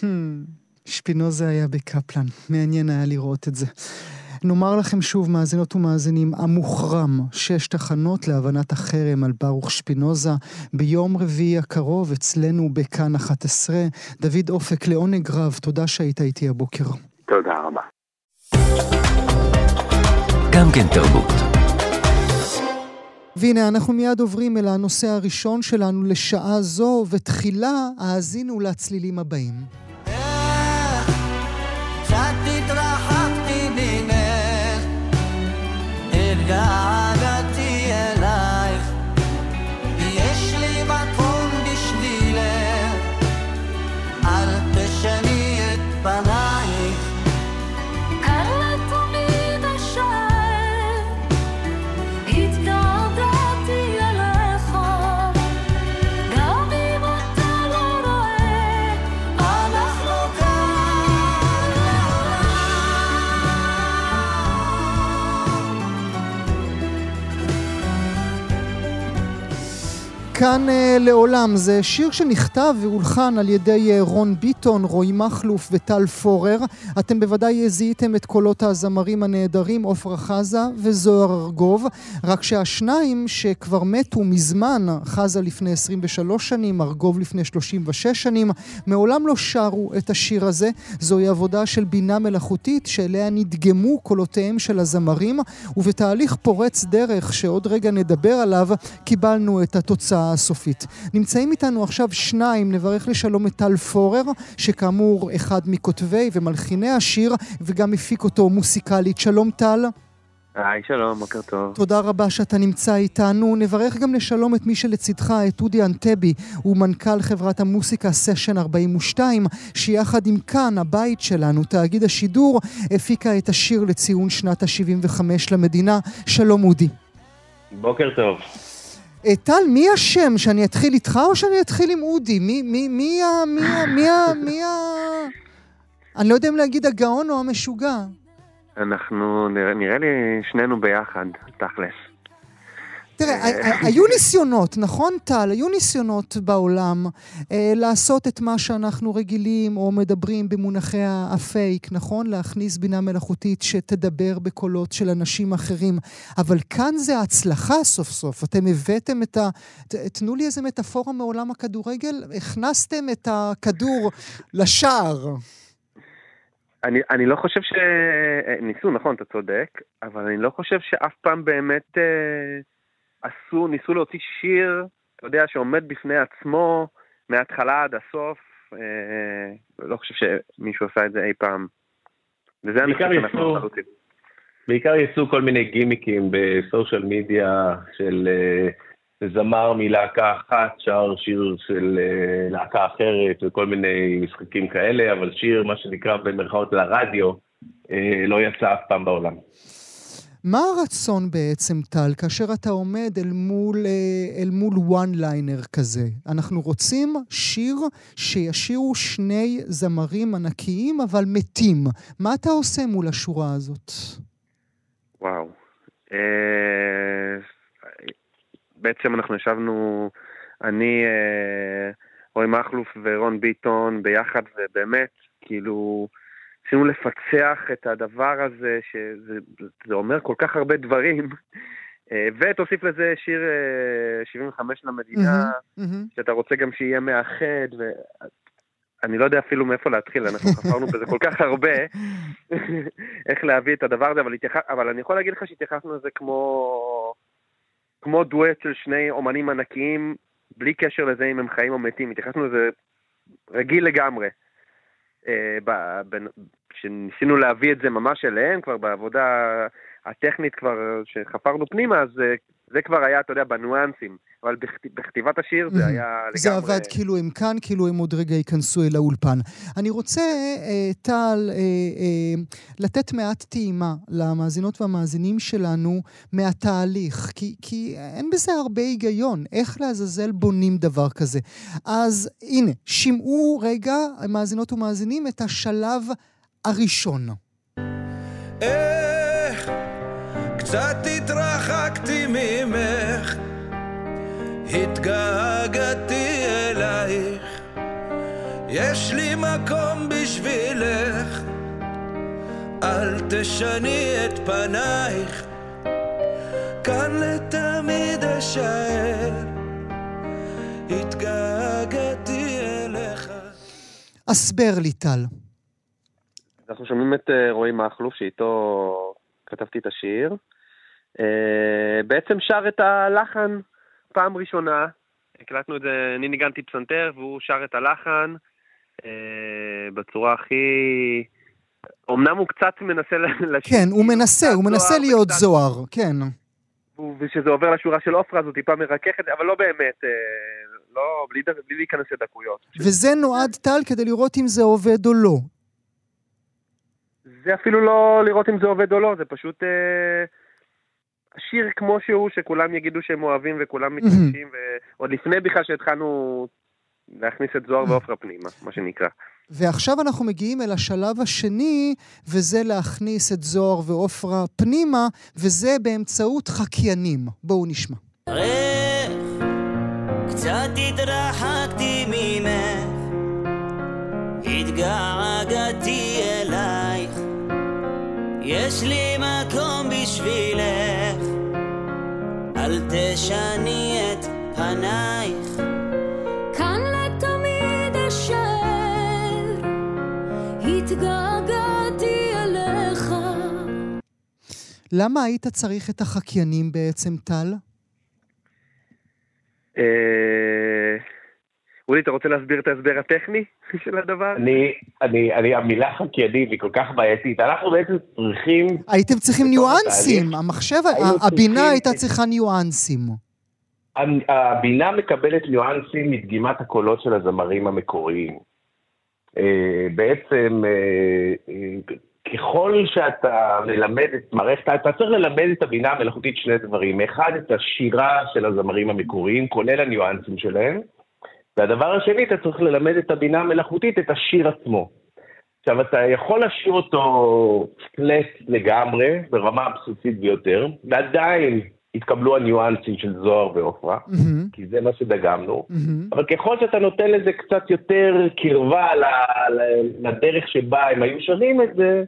Hmm, שפינוזה היה בקפלן, מעניין היה לראות את זה. נאמר לכם שוב, מאזינות ומאזינים, המוחרם, שש תחנות להבנת החרם על ברוך שפינוזה, ביום רביעי הקרוב אצלנו בכאן 11. דוד אופק, לעונג רב, תודה שהיית איתי הבוקר. תודה רבה. גם כן תרבות. והנה, אנחנו מיד עוברים אל הנושא הראשון שלנו לשעה זו, ותחילה האזינו לצלילים הבאים. כאן אה, לעולם זה שיר שנכתב והולחן על ידי אה, רון ביטון, רועי מכלוף וטל פורר. אתם בוודאי זיהיתם את קולות הזמרים הנהדרים עפרה חזה וזוהר ארגוב, רק שהשניים שכבר מתו מזמן, חזה לפני 23 שנים, ארגוב לפני 36 שנים, מעולם לא שרו את השיר הזה. זוהי עבודה של בינה מלאכותית שאליה נדגמו קולותיהם של הזמרים, ובתהליך פורץ דרך שעוד רגע נדבר עליו, קיבלנו את התוצאה הסופית. נמצאים איתנו עכשיו שניים, נברך לשלום את טל פורר, שכאמור אחד מכותבי ומלחיני השיר, וגם הפיק אותו מוסיקלית. שלום טל. היי, שלום, בוקר טוב. תודה רבה שאתה נמצא איתנו. נברך גם לשלום את מי שלצידך, את אודי אנטבי, הוא מנכ"ל חברת המוסיקה סשן 42, שיחד עם כאן, הבית שלנו, תאגיד השידור, הפיקה את השיר לציון שנת ה-75 למדינה. שלום אודי. בוקר טוב. טל, מי השם? שאני אתחיל איתך או שאני אתחיל עם אודי? מי, מי, מי. מי. מי ה... מי ה... אני לא יודע אם להגיד הגאון או המשוגע. אנחנו, נראה לי שנינו ביחד, תכלס. תראה, ה- ה- היו ניסיונות, נכון טל? היו ניסיונות בעולם אה, לעשות את מה שאנחנו רגילים או מדברים במונחי הפייק, נכון? להכניס בינה מלאכותית שתדבר בקולות של אנשים אחרים. אבל כאן זה ההצלחה סוף סוף. אתם הבאתם את ה... ת- תנו לי איזה מטאפורה מעולם הכדורגל. הכנסתם את הכדור לשער. אני, אני לא חושב ש... ניסו, נכון, אתה צודק, אבל אני לא חושב שאף פעם באמת אה, עשו, ניסו להוציא שיר, אתה יודע, שעומד בפני עצמו מההתחלה עד הסוף. אה, לא חושב שמישהו עשה את זה אי פעם. וזה אני חושב שאנחנו לחלוטין. בעיקר יצאו כל מיני גימיקים בסושיאל מדיה של אה, זמר מלהקה אחת, שר שיר של אה, להקה אחרת וכל מיני משחקים כאלה, אבל שיר, מה שנקרא במרכאות לרדיו, אה, לא יצא אף פעם בעולם. מה הרצון בעצם, טל, כאשר אתה עומד אל מול, אה, אל מול one liner כזה? אנחנו רוצים שיר שישירו שני זמרים ענקיים אבל מתים. מה אתה עושה מול השורה הזאת? וואו. אה, בעצם אנחנו ישבנו, אני, אה, רועי מכלוף ורון ביטון ביחד, ובאמת, כאילו, ניסינו לפצח את הדבר הזה, שזה זה אומר כל כך הרבה דברים. אה, ותוסיף לזה שיר אה, 75 למדינה, מהמם. שאתה רוצה גם שיהיה מאחד, ואני לא יודע אפילו מאיפה להתחיל, אנחנו חפרנו בזה כל כך הרבה, איך להביא את הדבר הזה, אבל, התייח... אבל אני יכול להגיד לך שהתייחסנו לזה כמו, כמו דואט של שני אומנים ענקיים, בלי קשר לזה אם הם חיים או מתים, התייחסנו לזה רגיל לגמרי. אה, כשניסינו להביא את זה ממש אליהם, כבר בעבודה הטכנית כבר, שחפרנו פנימה, אז אה, זה כבר היה, אתה יודע, בניואנסים. אבל בכת- בכתיבת השיר זה היה לגמרי... זה עבד כאילו הם כאן, כאילו הם עוד רגע ייכנסו אל האולפן. אני רוצה, אה, טל, אה, אה, לתת מעט טעימה למאזינות והמאזינים שלנו מהתהליך, כי, כי אין בזה הרבה היגיון. איך לעזאזל בונים דבר כזה? אז הנה, שמעו רגע, מאזינות ומאזינים, את השלב הראשון. איך קצת התרחקתי ממך, התגעגעתי אלייך, יש לי מקום בשבילך, אל תשני את פנייך, כאן לתמיד אשאר, התגעגעתי אליך. הסבר לי, טל. אנחנו שומעים את אה, רועי מכלוף, שאיתו כתבתי את השיר. אה, בעצם שר את הלחן פעם ראשונה. הקלטנו את זה, אני ניגנתי פסנתר והוא שר את הלחן אה, בצורה הכי... אמנם הוא קצת מנסה ל- לשיר, כן, הוא מנסה, הוא מנסה להיות זוהר, כן. וכשזה עובר לשורה של עופרה זה טיפה זה, אבל לא באמת, אה, לא, בלי, בלי להיכנס לדקויות. וזה נועד, טל, כדי לראות אם זה עובד או לא. זה אפילו לא לראות אם זה עובד או לא, זה פשוט אה, השיר כמו שהוא, שכולם יגידו שהם אוהבים וכולם מתרגשים, ועוד לפני בכלל שהתחלנו להכניס את זוהר ועופרה פנימה, מה שנקרא. ועכשיו אנחנו מגיעים אל השלב השני, וזה להכניס את זוהר ועופרה פנימה, וזה באמצעות חקיינים. בואו נשמע. קצת התרחקתי ממך, התגעגעתי אלייך, יש לי תשני את פנייך. כאן לתמיד אשאר, התגעגעתי אליך. למה היית צריך את החקיינים בעצם, טל? אולי, אתה רוצה להסביר את ההסבר הטכני של הדבר? אני, אני, אני, המילה חקיינים היא כל כך בעייתית. אנחנו בעצם צריכים... הייתם צריכים ניואנסים. המחשב, הבינה הייתה צריכה ניואנסים. הבינה מקבלת ניואנסים מדגימת הקולות של הזמרים המקוריים. אה, בעצם, אה, אה, ככל שאתה מלמד את מערכת, אתה צריך ללמד את הבינה המלאכותית שני דברים. אחד, את השירה של הזמרים המקוריים, כולל הניואנסים שלהם, והדבר השני, אתה צריך ללמד את הבינה המלאכותית את השיר עצמו. עכשיו, אתה יכול לשיר אותו פלט לגמרי, ברמה הבסיסית ביותר, ועדיין יתקבלו הניואנסים של זוהר ועופרה, מהמם, כי זה מה שדגמנו. מהמם. אבל ככל שאתה נותן לזה קצת יותר קרבה לדרך שבה הם היו שרים את זה,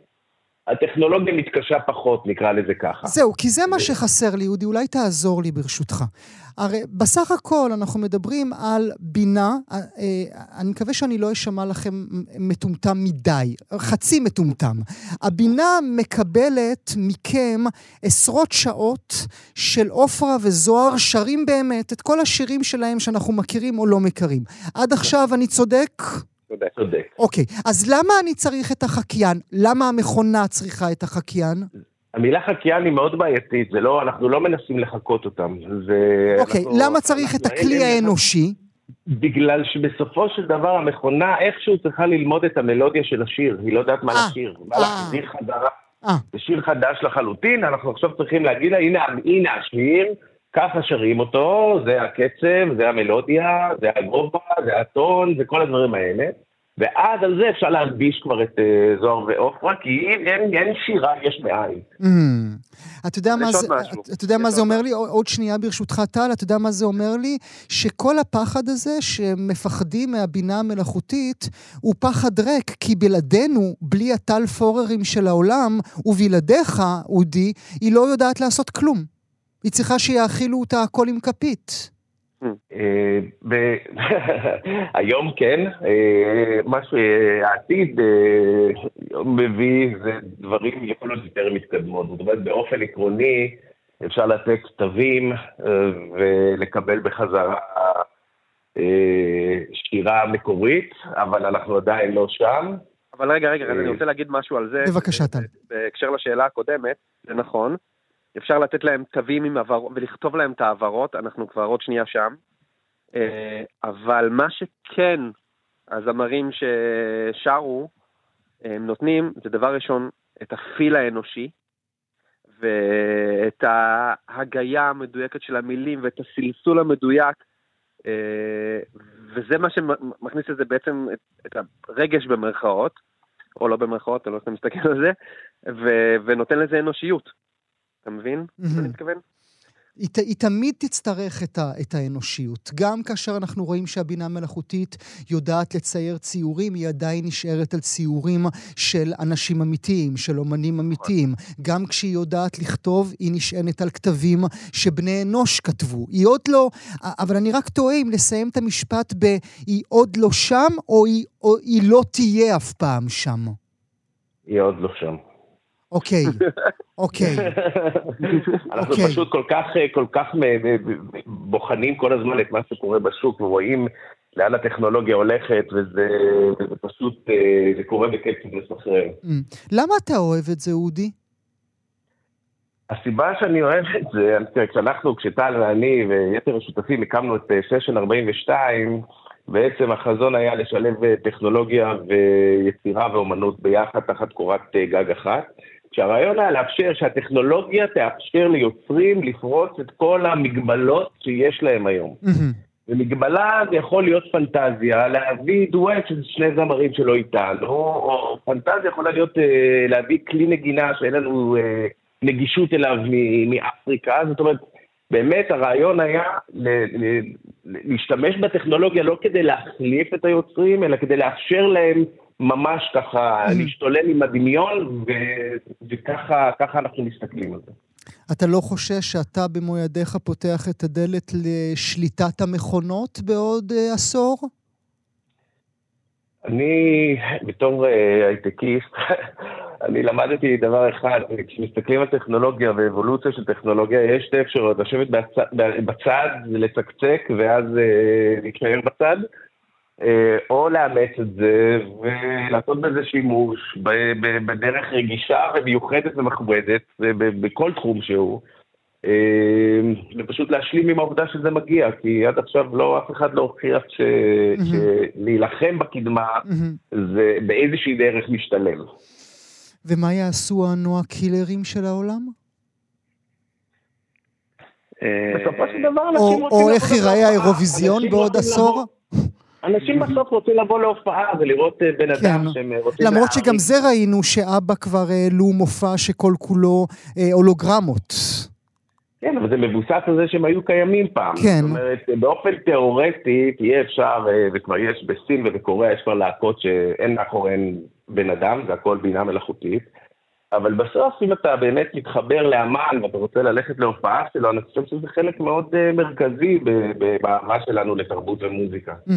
הטכנולוגיה מתקשה פחות, נקרא לזה ככה. זהו, כי זה מה שחסר לי, אודי, אולי תעזור לי ברשותך. הרי בסך הכל אנחנו מדברים על בינה, אה, אה, אני מקווה שאני לא אשמע לכם מטומטם מדי, חצי מטומטם. הבינה מקבלת מכם עשרות שעות של עופרה וזוהר שרים באמת את כל השירים שלהם שאנחנו מכירים או לא מכירים. עד עכשיו אני צודק? צודק. צודק. אוקיי, אז למה אני צריך את החקיין? למה המכונה צריכה את החקיין? המילה חקיין היא מאוד בעייתית, זה לא, אנחנו לא מנסים לחקות אותם. אוקיי, אנחנו- למה צריך את הכלי האנושי? בגלל שבסופו של דבר המכונה איכשהו צריכה ללמוד את המלודיה של השיר, היא לא יודעת מה אה, לשיר. מה אה. להחזיר חזרה. אה. זה שיר חדש לחלוטין, אנחנו עכשיו צריכים להגיד לה, הנה, הנה השיר, ככה שרים אותו, זה הקצב, זה המלודיה, זה הגובה, זה הטון, זה כל הדברים האלה. ואז על זה אפשר להלביש כבר את אה, זוהר ועופרה, כי אין, אין, אין שירה יש מאין. אמ, אתה יודע מה זה. אתה יודע מה זה אומר לי? עוד שנייה ברשותך, טל, אתה יודע מה זה אומר לי? שכל הפחד הזה שמפחדים מהבינה המלאכותית הוא פחד ריק, כי בלעדינו, בלי הטל פוררים של העולם, ובלעדיך, אודי, היא לא יודעת לעשות כלום. היא צריכה שיאכילו אותה הכל עם כפית. אה, היום כן, אה, מה שהעתיד אה, מביא זה דברים יכול להיות יותר מתקדמות. זאת אומרת, באופן עקרוני אפשר לתת תווים אה, ולקבל בחזרה אה, שירה מקורית, אבל אנחנו עדיין לא שם. אבל רגע, רגע, אה. אני רוצה להגיד משהו על זה. בבקשה, טל. בהקשר לשאלה הקודמת, זה נכון. אפשר לתת להם תווים עם עבר... ולכתוב להם את ההעברות, אנחנו כבר עוד שנייה שם. אה, אבל מה שכן הזמרים ששרו, הם נותנים, זה דבר ראשון, את הפיל האנושי, ואת ההגייה המדויקת של המילים, ואת הסלסול המדויק, אה, וזה מה שמכניס לזה בעצם את, הרגש במרכאות, או לא במרכאות, אתה לא איך אתה מסתכל על זה, ונותן לזה אנושיות. אתה מבין? מה אני מתכוון? היא, היא תמיד תצטרך את, ה, את האנושיות. גם כאשר אנחנו רואים שהבינה המלאכותית יודעת לצייר ציורים, היא עדיין נשארת על ציורים של אנשים אמיתיים, של אומנים אמיתיים. גם כשהיא יודעת לכתוב, היא נשענת על כתבים שבני אנוש כתבו. היא עוד לא... אבל אני רק תוהה אם לסיים את המשפט ב... היא עוד לא שם, או היא, או היא לא תהיה אף פעם שם. היא עוד לא שם. אוקיי, אוקיי. אנחנו אוקיי. פשוט כל כך, כל כך מ- מ- בוחנים כל הזמן את מה שקורה בשוק ורואים לאן הטכנולוגיה הולכת, וזה, וזה פשוט, אה, זה קורה בקצב מסחרר. אמ, למה אתה אוהב את זה, אודי? הסיבה שאני אוהב את זה, תראה, כשאנחנו, כשטל ואני ויתר השותפים הקמנו את אה, סשן 42, בעצם החזון היה לשלב אה, טכנולוגיה ויצירה ואומנות ביחד תחת קורת אה, גג אחת. כשהרעיון היה לאפשר שהטכנולוגיה תאפשר ליוצרים לפרוץ את כל המגבלות שיש להם היום. ומגבלה זה יכול להיות פנטזיה, להביא דואט של שני זמרים שלא איתנו, או פנטזיה יכולה להיות אה, להביא כלי נגינה שאין לנו אה, נגישות אליו מ- מאפריקה, זאת אומרת, באמת הרעיון היה ל- ל- להשתמש בטכנולוגיה לא כדי להחליף את היוצרים, אלא כדי לאפשר להם ממש ככה להשתולל עם הדמיון, ו- וככה ככה אנחנו מסתכלים על זה. אתה לא חושש שאתה במו ידיך פותח את הדלת לשליטת המכונות בעוד אה, עשור? אני, בתור אה, הייטקיסט, אני למדתי דבר אחד, כשמסתכלים על טכנולוגיה ואבולוציה של טכנולוגיה, יש שתי אפשרויות, לשבת בצ- בצד, ולצקצק, ואז אה, להישאר בצד, אה, או לאמץ את זה ולעשות בזה שימוש בדרך רגישה ומיוחדת ומכובדת, בכל תחום שהוא. אה, ופשוט להשלים עם העובדה שזה מגיע, כי עד עכשיו לא, אף אחד לא הוכיח ש- שלהילחם בקדמה. זה באיזושהי דרך משתלם. ומה יעשו הנועה קילרים של העולם? בסופו של דבר או- אנשים רוצים או לבוא איך ייראה. האירוויזיון בעוד עשור? אנשים בסוף רוצים לבוא להופעה ולראות אה, בן אדם כן. שהם אה, רוצים למרות להעריך. שגם זה ראינו שאבא כבר העלו מופע שכל כולו אה, הולוגרמות. כן, אבל זה מבוסס על זה שהם היו קיימים פעם. כן. זאת אומרת, באופן תיאורטי תהיה אפשר, אה, וכבר יש בסין ובקוריאה, יש כבר להקות שאין מאחוריהן בן אדם, זה הכל בינה מלאכותית. אבל בסוף, אם אתה באמת מתחבר לאמן ואתה רוצה ללכת להופעה שלו, אני חושב שזה חלק מאוד אה, מרכזי ב- ב- באהבה שלנו לתרבות ומוזיקה. Mm.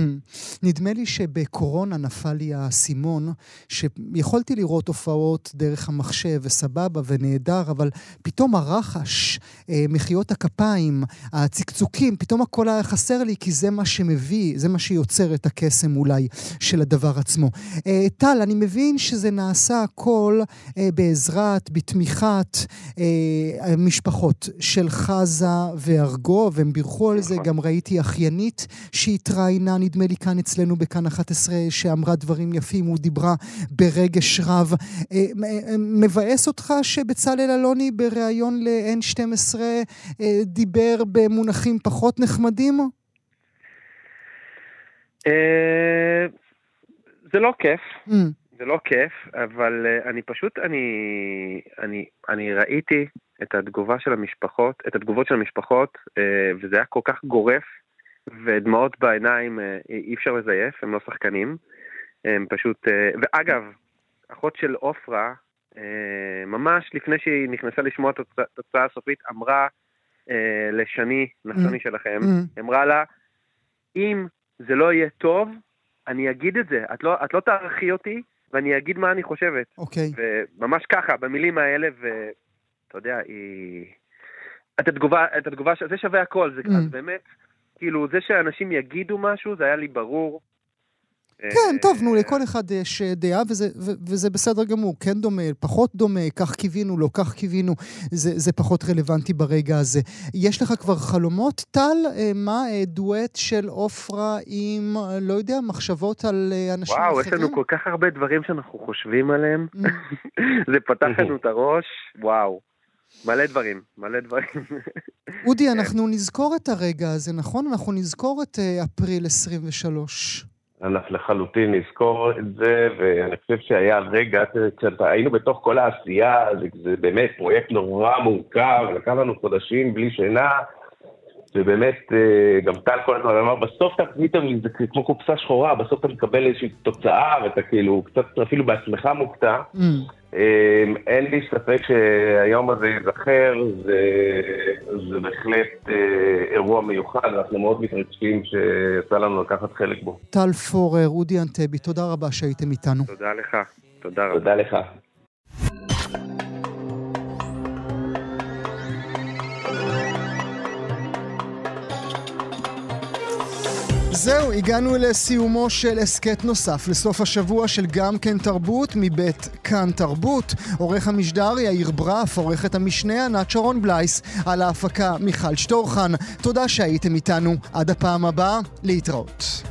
נדמה לי שבקורונה נפל לי האסימון, שיכולתי לראות הופעות דרך המחשב וסבבה ונהדר, אבל פתאום הרחש, אה, מחיאות הכפיים, הצקצוקים, פתאום הכל היה חסר לי, כי זה מה שמביא, זה מה שיוצר את הקסם אולי של הדבר עצמו. אה, טל, אני מבין שזה נעשה הכל אה, בעזרת, בתמיכת אה, המשפחות של חזה וארגו, והם בירכו על זה. גם ראיתי אחיינית שהתראיינה, נדמה לי כאן אצלנו בכאן 11, שאמרה דברים יפים, ודיברה ברגש רב. אה, מ- אה, מבאס אותך שבצלאל אלוני בריאיון ל-N12 אה, דיבר במונחים פחות נחמדים? אה, זה לא כיף, Mm. זה לא כיף, אבל אה, אני פשוט, אני, אני, אני ראיתי את התגובה של המשפחות, את התגובות של המשפחות, אה, וזה היה כל כך גורף, ודמעות בעיניים אה, אי אפשר לזייף, הם לא שחקנים. הם פשוט, ואגב, אחות של עופרה, ממש לפני שהיא נכנסה לשמוע את התוצאה- הסופית, אמרה לשני, נחשוני שלכם, Mm. אמרה לה, אם זה לא יהיה טוב, אני אגיד את זה. את לא, את לא תערכי אותי, ואני אגיד מה אני חושבת. אוקיי. וממש ככה, במילים האלה, ואתה יודע, היא... את התגובה, את התגובה, ש- זה שווה הכל, זה Mm. אז באמת, כאילו, זה שאנשים יגידו משהו, זה היה לי ברור. כן, טוב, נו, לכל אחד יש אה, דעה, וזה, בסדר גמור. כן דומה, פחות דומה, כך קיווינו, לא כך קיווינו, זה, זה פחות רלוונטי ברגע הזה. יש לך כבר חלומות, טל? אה, מה, אה, דואט של עופרה עם, אה, לא יודע, מחשבות על אה, אנשים וואו, יש אחרים? לנו כל כך הרבה דברים שאנחנו חושבים עליהם. Mm. זה פתח לנו את הראש, וואו. מלא דברים, מלא דברים. אודי, אנחנו נזכור את הרגע הזה, נכון? אנחנו נזכור את אה, אפריל 23. אנחנו לחלוטין נזכור את זה, ואני חושב שהיה רגע, כשאתה- היינו בתוך כל העשייה, זה, זה באמת פרויקט נורא מורכב, לקח לנו חודשים בלי שינה, ובאמת, אה, גם טל כל הזמן אמר, בסוף אתה פתאום, זה כמו קופסה שחורה, בסוף אתה מקבל איזושהי תוצאה, ואתה כאילו קצת אפילו בעצמך מופתע. Mm. אה, אין לי ספק שהיום הזה ייזכר, זה, זה בהחלט אה, אירוע מיוחד, אנחנו מאוד מתרגשים שיצא לנו לקחת חלק בו. טל פורר, אודי אנטבי, תודה רבה שהייתם איתנו. תודה לך, תודה רבה. תודה לך. זהו, הגענו לסיומו של הסכת נוסף לסוף השבוע של גם כן תרבות מבית כאן תרבות. עורך המשדר יאיר ברף, עורכת המשנה ענת שרון בלייס, על ההפקה מיכל שטורחן. תודה שהייתם איתנו. עד הפעם הבאה, להתראות.